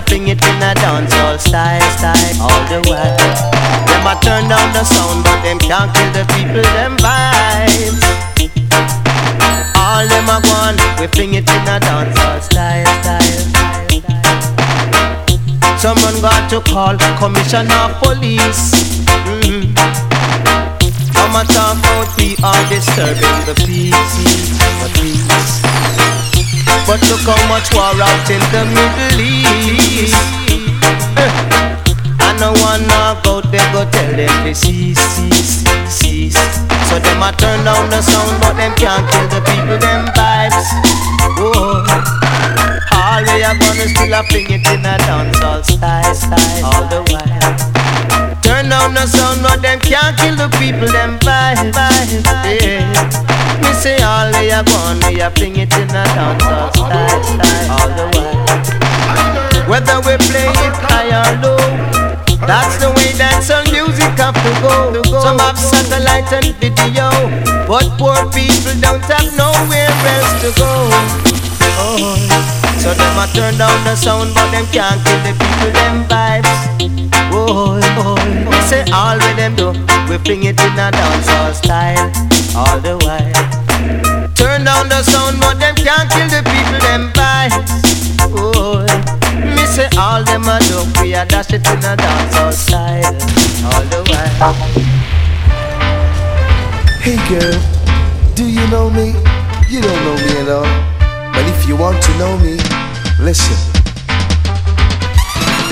bring it in a dancehall style, style all the while. Them a turn down the sound, but them can't kill the people them vibes. All them a gone, we fling it in a dancehall style, style. Someone got to call commissioner of police. Mm. Come and talk about we are disturbing the peace, the peace. But look how much war out in the Middle East. And no one knock out there go tell them to cease, cease, cease. So them a turn down the sound, but them can't kill the people them vibes. Whoa. All we are gonna still a bring it in a dancehall style, style all the while. Turn down the sound, but them can't kill the people them vibe, vibe, yeah. Me say all we are gonna we are bring it in a dancehall style, style all the while. Whether we play it high or low. That's the way dancehall music have to go. Some have satellite and video, but poor people don't have nowhere else to go. Oh. So them a turn down the sound, but them can't kill the people them vibes. Oh, we say all with them do, we bring it in a dancehall style all the while. Turn down the sound, but them can't kill the people them vibes. Oh, me say all them a do, we a dash it in a dancehall style all the while. Hey girl, do you know me? You don't know me at all. But if you want to know me, listen.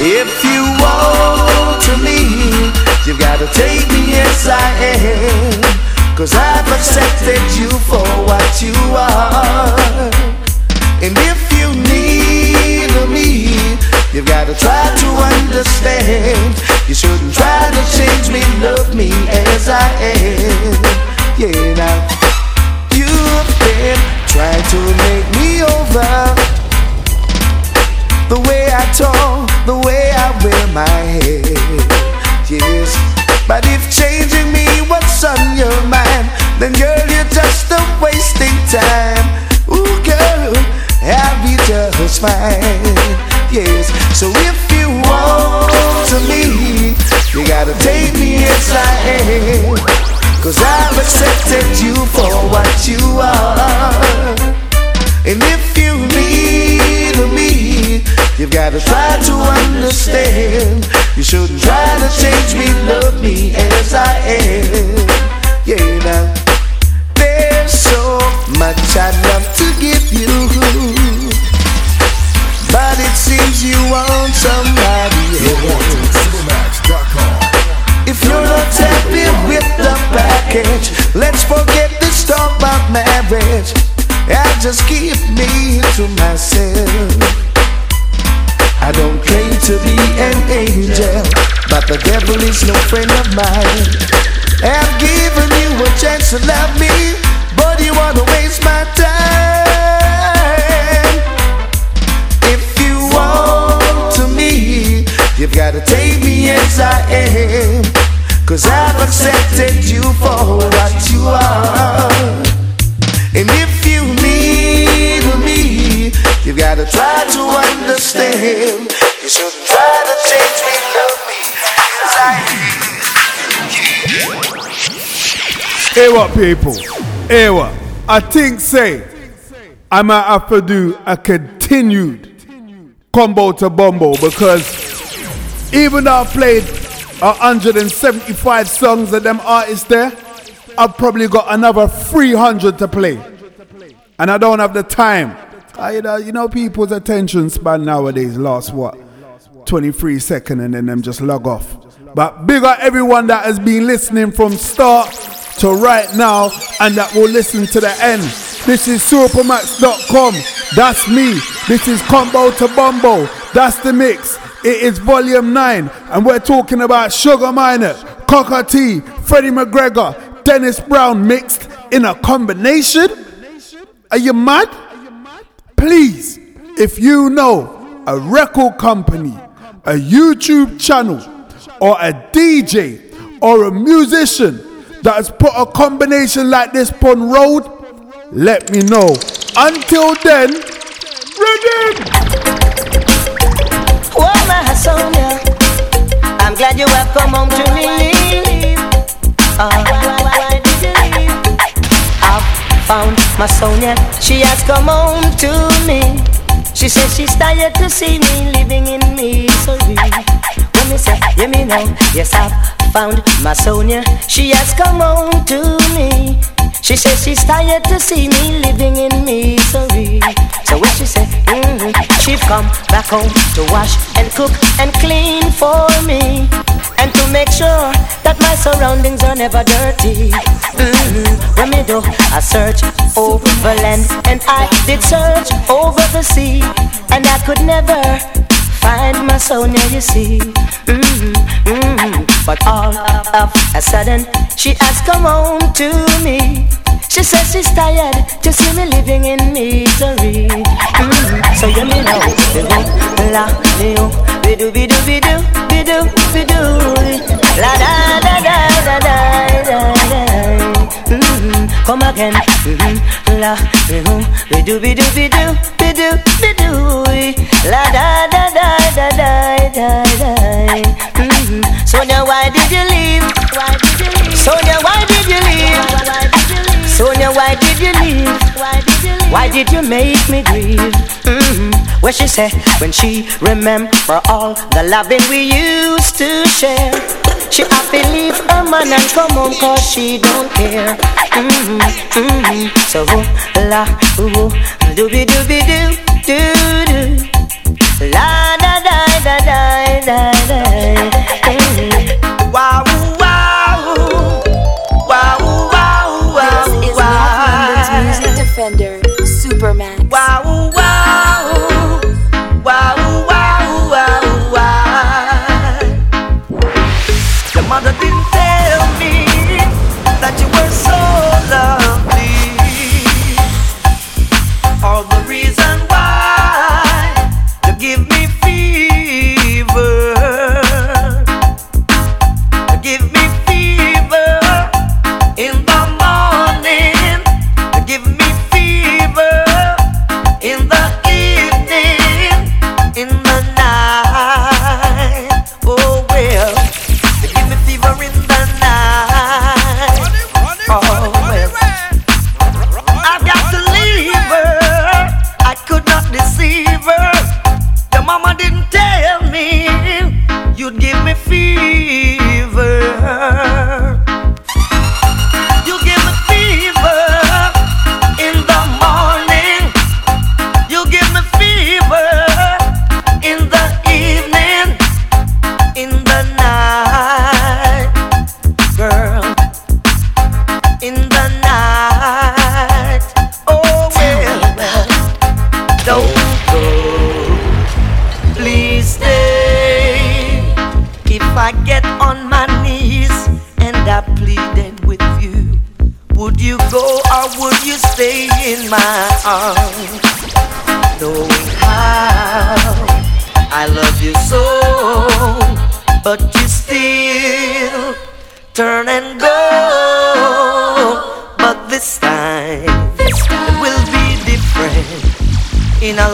If you want to me, you've gotta take me as I am. Cause I've accepted you for what you are. And if you need me, you've gotta try to understand. You shouldn't try to change me, love me as I am. Yeah, now. again. Try to make me over. The way I talk, Yes. But if changing me what's on your mind, then girl, you're just a wasting time. Ooh, girl, I'll be just fine. Yes. So if you want to me, you gotta take me as I am. Cause I've accepted you for what you are. And if you need me, you've gotta try to understand. You shouldn't try to change me, love me as I am. Yeah, now there's so much I'd love to give you. But it seems you want somebody else. If you're not happy with the package, let's forget this talk about marriage. I just keep me to myself. I don't claim to be an angel, but the devil is no friend of mine. I've given you a chance to love me, but you wanna waste my time. If you want to me, you've gotta take me as I am. Cause I've accepted you for what you are. And if me, you've gotta try to understand. You shouldn't try to change me, love me I Hey what people? Hey what? I think say I might have to do a continued combo to bombo because even though I played 175 songs of them artists there, I've probably got another 300 to play. And I don't have the time. You, know, you know, people's attention span nowadays lasts what? 23 seconds and then them just log off. But big up everyone that has been listening from start to right now and that will listen to the end. This is supermax.com. That's me. This is Combo to Bombo. That's the mix. It is volume 9 and we're talking about Sugar Minott, Cocoa Tea, Freddie McGregor, Dennis Brown mixed in a combination. Are you mad? Please, if you know a record company, a YouTube channel, or a DJ, or a musician that has put a combination like this on road, let me know. Until then, ready! Oh, my Sonia, I'm glad you have come home to me. Uh, why did you leave? I've found my Sonia, she has come home to me. She says she's tired to see me living in misery. When me say, yeah me know, yes I've found my Sonia, she has come home to me. She says she's tired to see me living in misery. So when she said, mm-hmm, she come back home to wash and cook and clean for me. And to make sure that my surroundings are never dirty. Mm-hmm. When me do a search over land and I did search over the sea. And I could never find my Sonia, you see. Mm-hmm, mm-hmm. But all of a sudden, she has come home to me. She says she's tired to see me living in misery. Mm-hmm. So you me know, bidu, la, bidu, bidu, bidu, bidu, bidu, bidu, la da da da da da da da. Mm-hmm. Come again, mm-hmm. la, bidu, bidu, bidu, bidu, bidu, bidu, la da da da da da da da. Mm-hmm. Sonia, why did you leave? Why did you leave? Sonia, why did you leave? Why did you leave? Sonia, why did you leave? Why did you leave? Why did you make me grieve? Mm-hmm. What she said when she remember all the loving we used to share. She have to leave her man and come home cause she don't care. Mm-hmm, mm-hmm. So la ooh, dooby dooby doo doo doo. La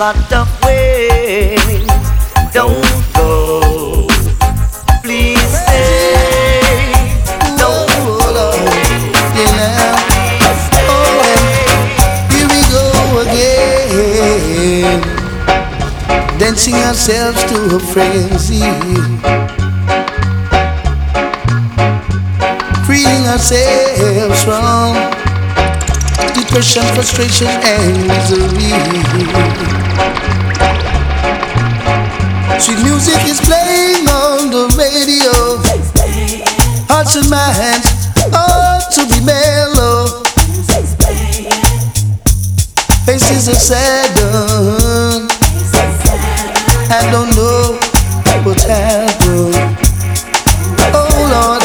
lot of ways. Don't go. Please stay. Don't here we go again. Dancing ourselves to a frenzy depression, frustration, and misery. Sweet music is playing on the radio. Hearts and minds ought to be mellow. Faces are sad. I don't know what happened. Oh Lord,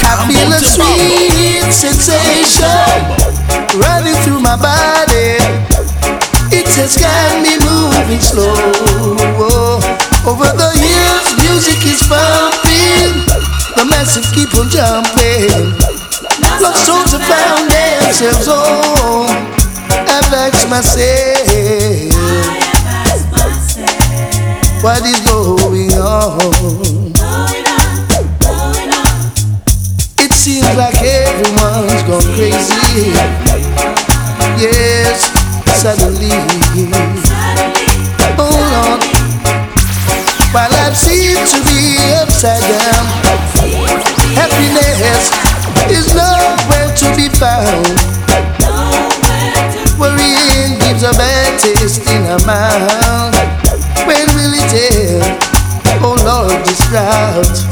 I feel a sweet sensation running through my body. It has got me moving slow. Over the years, music is pumping. The masses keep on jumping. lost souls have found themselves on. I've asked myself, what is going on? It seems like everyone's gone crazy suddenly. Oh Lord, my life seems to be upside down. Happiness is nowhere to be found. Worrying gives a bad taste in our mouth. When will it end? Oh Lord, this drought.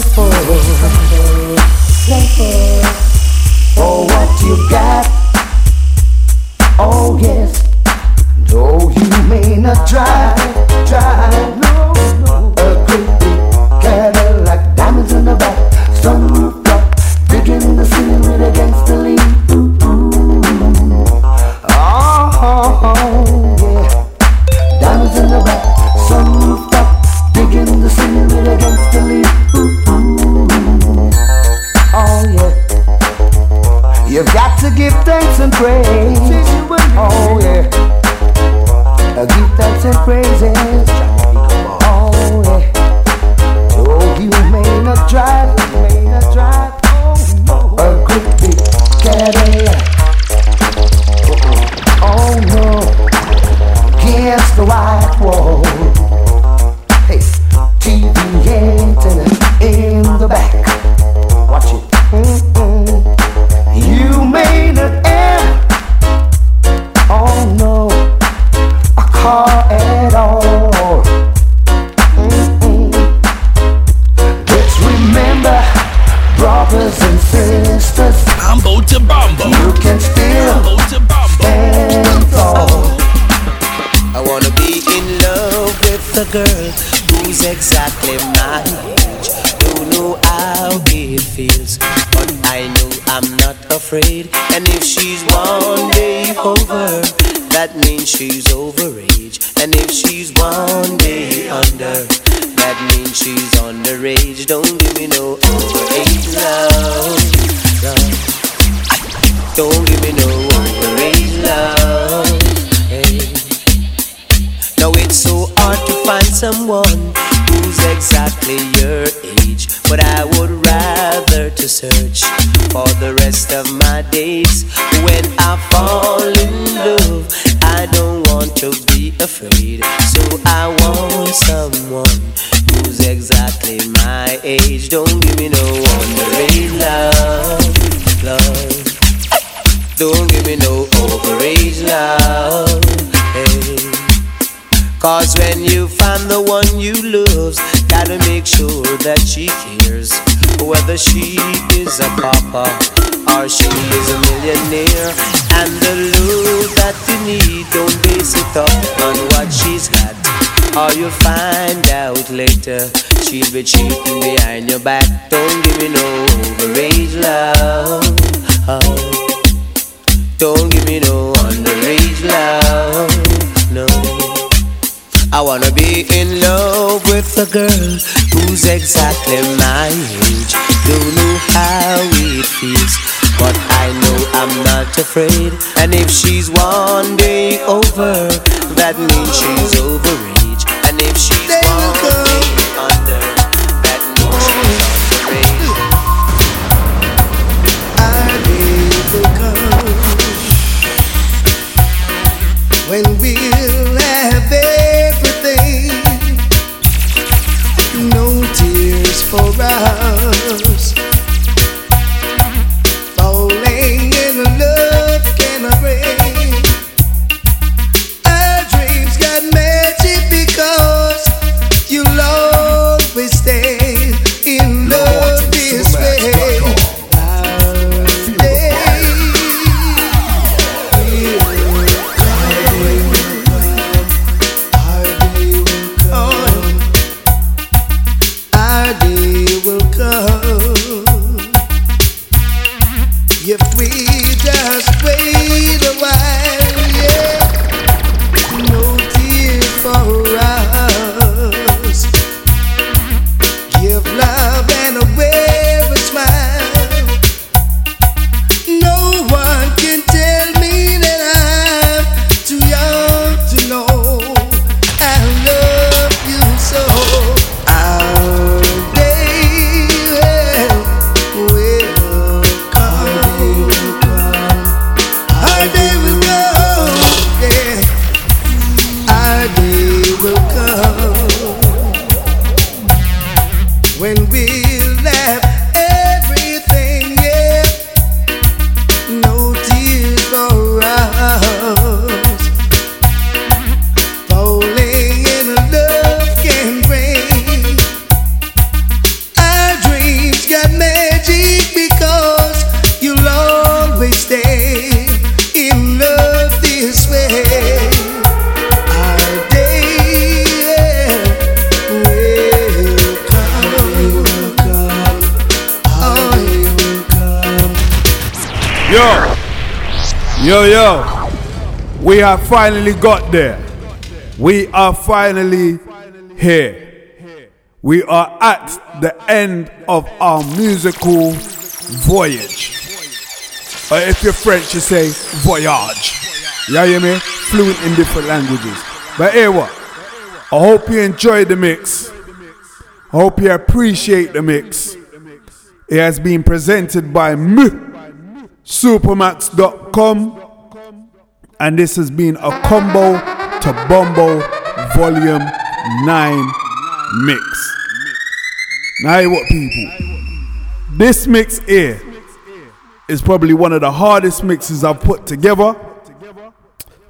thankful, for oh, what you got. Oh yes, though you may not try. Have finally got there. We are finally here. We are at the end of our musical voyage. Or if you're French, you say voyage. Yeah, you hear me? Fluent in different languages. But here what? I hope you enjoy the mix. I hope you appreciate the mix. It has been presented by me, supermax.com, and this has been a combo to Bombo Volume 9 mix. Now, what, people? This mix here is probably one of the hardest mixes I've put together,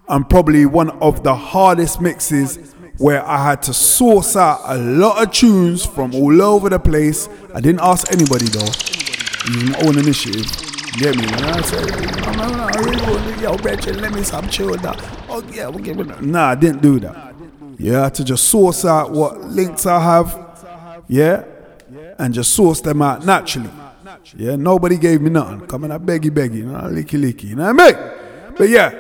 and probably one of the hardest mixes where I had to source out a lot of tunes from all over the place. I didn't ask anybody though. It was my own initiative. Get me? You know what I said, yo, Bridget, let me some now. Oh, yeah, we'll give it. Nah, I didn't do that. Yeah, to just source out what links I have. Yeah, and just source them out naturally. Yeah, nobody gave me nothing. Coming up beggy beggy, you know, licky, you know what I mean? But yeah,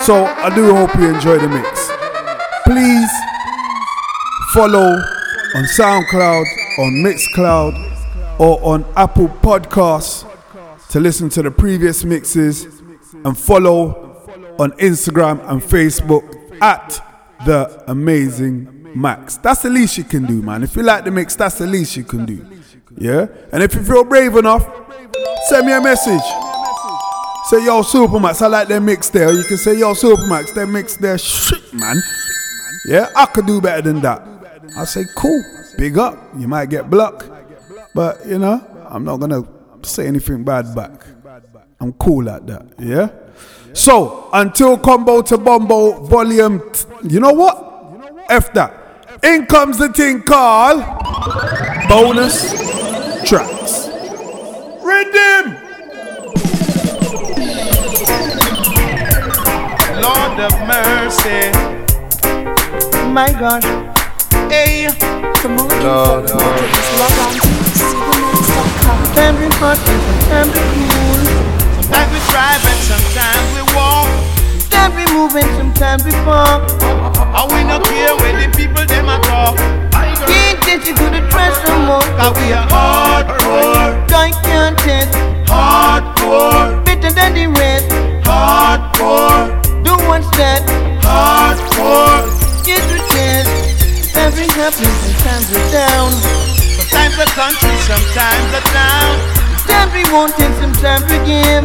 so I do hope you enjoy the mix. Please follow on SoundCloud, on Mixcloud, or on Apple Podcasts to listen to the previous mixes and follow on Instagram and Facebook at the amazing Max. That's the least you can do, man. If you like the mix, that's the least you can do. Yeah? And if you feel brave enough, send me a message. Say, yo, Supermax, I like that mix there. You can say, yo, Supermax, that mix there, shit, man. Yeah, I could do better than that. I say, cool, big up. You might get blocked, but you know, I'm not gonna say anything bad back. I'm cool like that. Yeah. So until combo to bombo volume, t- you know what? F that. In comes the thing called bonus tracks. Redeem. Lord of mercy. My God. Hey. For more Lord, info, just log on to supermax.com. Sometimes we hot and sometimes we cool. Sometimes we drive and sometimes we walk. Sometimes we move and sometimes we fall. And we not care when the people them a talk. Can't get you to the trash no more. Cause we are hardcore. Guy can't test. Hardcore. Better than the rest. Hardcore. Do what's that? Hardcore. Get to test. Sometimes we happy, sometimes we're down. Sometimes the country, sometimes the town. Sometimes we want it, sometimes we give.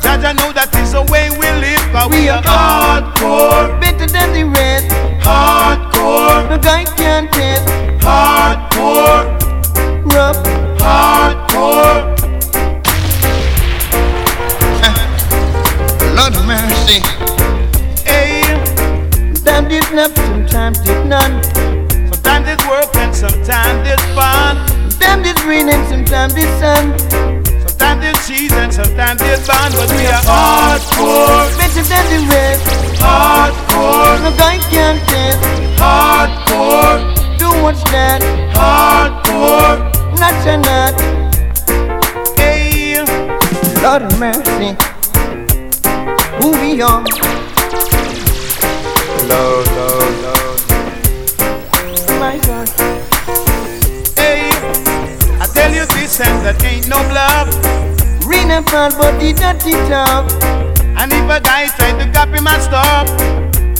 Judge, I know that is the way we live, but we, are hardcore. Better than the rest. Hardcore. The guy can't test. Hardcore. Rough. Hardcore. Lord of mercy. Hey. Sometimes it's love, sometimes it's none. Sometimes it's work and sometimes it's fun. Sometimes it's rain and sometimes it's sun. Sometimes it's cheese and sometimes it's bun. But we are hardcore. Better than the rest. Hardcore. No guy can't test. Hardcore. Do what's that? Hardcore. Not a nut. Hey. Lord of mercy. Who we are? Lord, Lord, Lord. My God. Hey, I tell you this and that ain't no bluff. Rain and fall, but he not it up. And if a guy try to copy my stuff,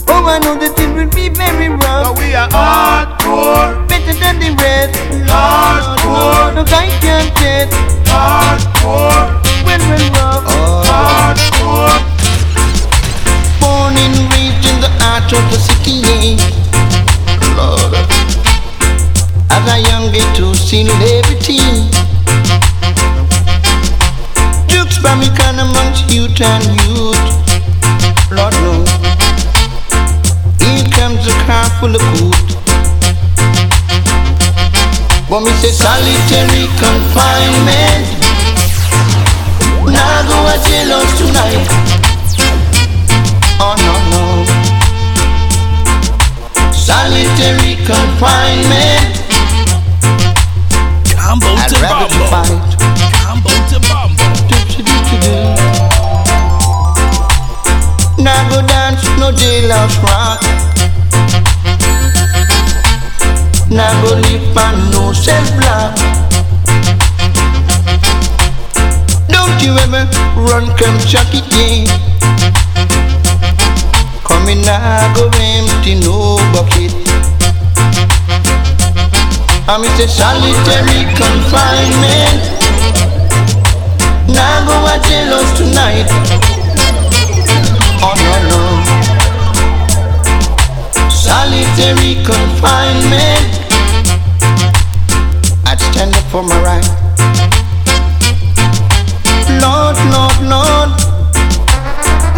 oh, I know that it will be very rough. But we are hardcore. Better than the rest. Hardcore. No guy can get. Hardcore. When we're rough. Hardcore. Born and raised in the heart of the city, Lord. As a young ghetto celebrity, Jukes by me can amongst youth and youth. Lord knows. Here comes a car full of coot. But me say solitary confinement. Now go a jailhouse tonight. Oh no no. Solitary confinement. Combo I'd to rather. Fight. Combo to bombo. Now go dance no jailhouse rock. Now go live and no self block. Don't you ever run come chuck it in. Come in, I go empty no bucket. I'm in solitary confinement. Now go a jealous tonight. Oh no no. Solitary confinement. I'd stand up for my right. Lord, Lord, Lord.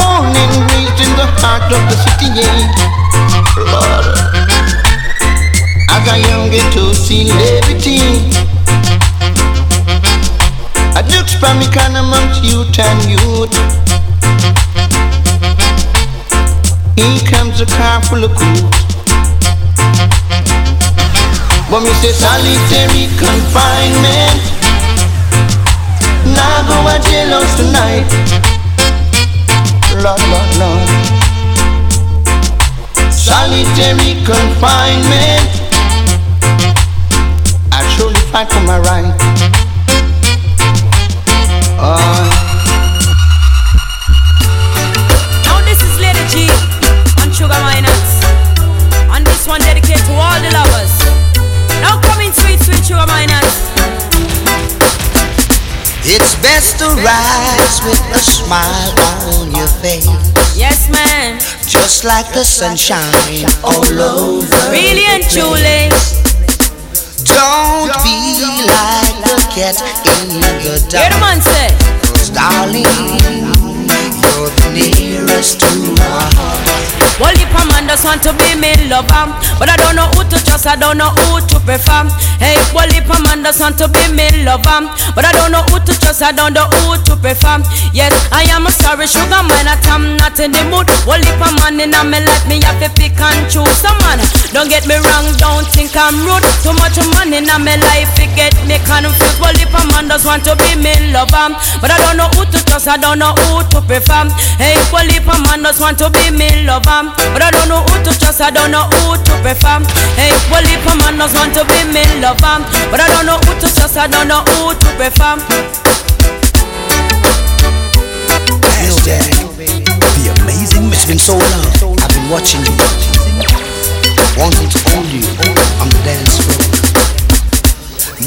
Morning raised in the heart of the city. Lord. As I young get to see levity. I look from amongst youth and youth. Here comes a car full of cool. But me say solitary confinement. Now go a jailhouse tonight. Lord, Lord, Lord. Solitary confinement. I surely fight for my right. Oh. Now this is Lady G on Sugar Minott. And this one dedicated to all the lovers. Now coming sweet, sweet Sugar Minott. It's best to rise with a smile on your face. Yes, man. Just like the sunshine all over. Really and the truly. Don't be like the cat in the dark. Hear the man say. Cause darling, you're the nearest to my heart. Well, if a man just want to be me lover, but I don't know who to trust, I don't know who to prefer. Hey, well, if a man just want to be me lover, but I don't know who to trust, I don't know who to prefer. Yes, I am a sorry sugar man, I'm not in the mood. Well, if a man in me like me, have to pick and choose. Some man, don't get me wrong, don't think I'm rude. Too much money in me life, it get me confused. Well, if a man just want to be me lover, but I don't know who to trust, I don't know who to prefer. Hey, well, if a man just want to be me lover, but I don't know who to trust, I don't know who to prefer. Hey, well, if a man just want to be me lover, but I don't know who to trust, I don't know who to prefer. Oh, the amazing It's been so long. I've been watching you. Wanting to hold you on the dance floor.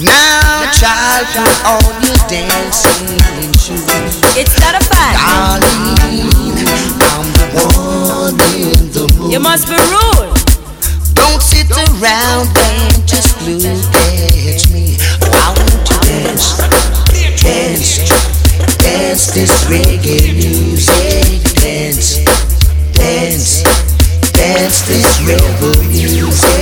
Now, child, put on your dancing shoes. It's not a fact. Darling, I'm the one in the mood. You must be rude. Don't sit around and just look at me. I want to dance, dance, dance this reggae music, dance, dance, dance this rebel music.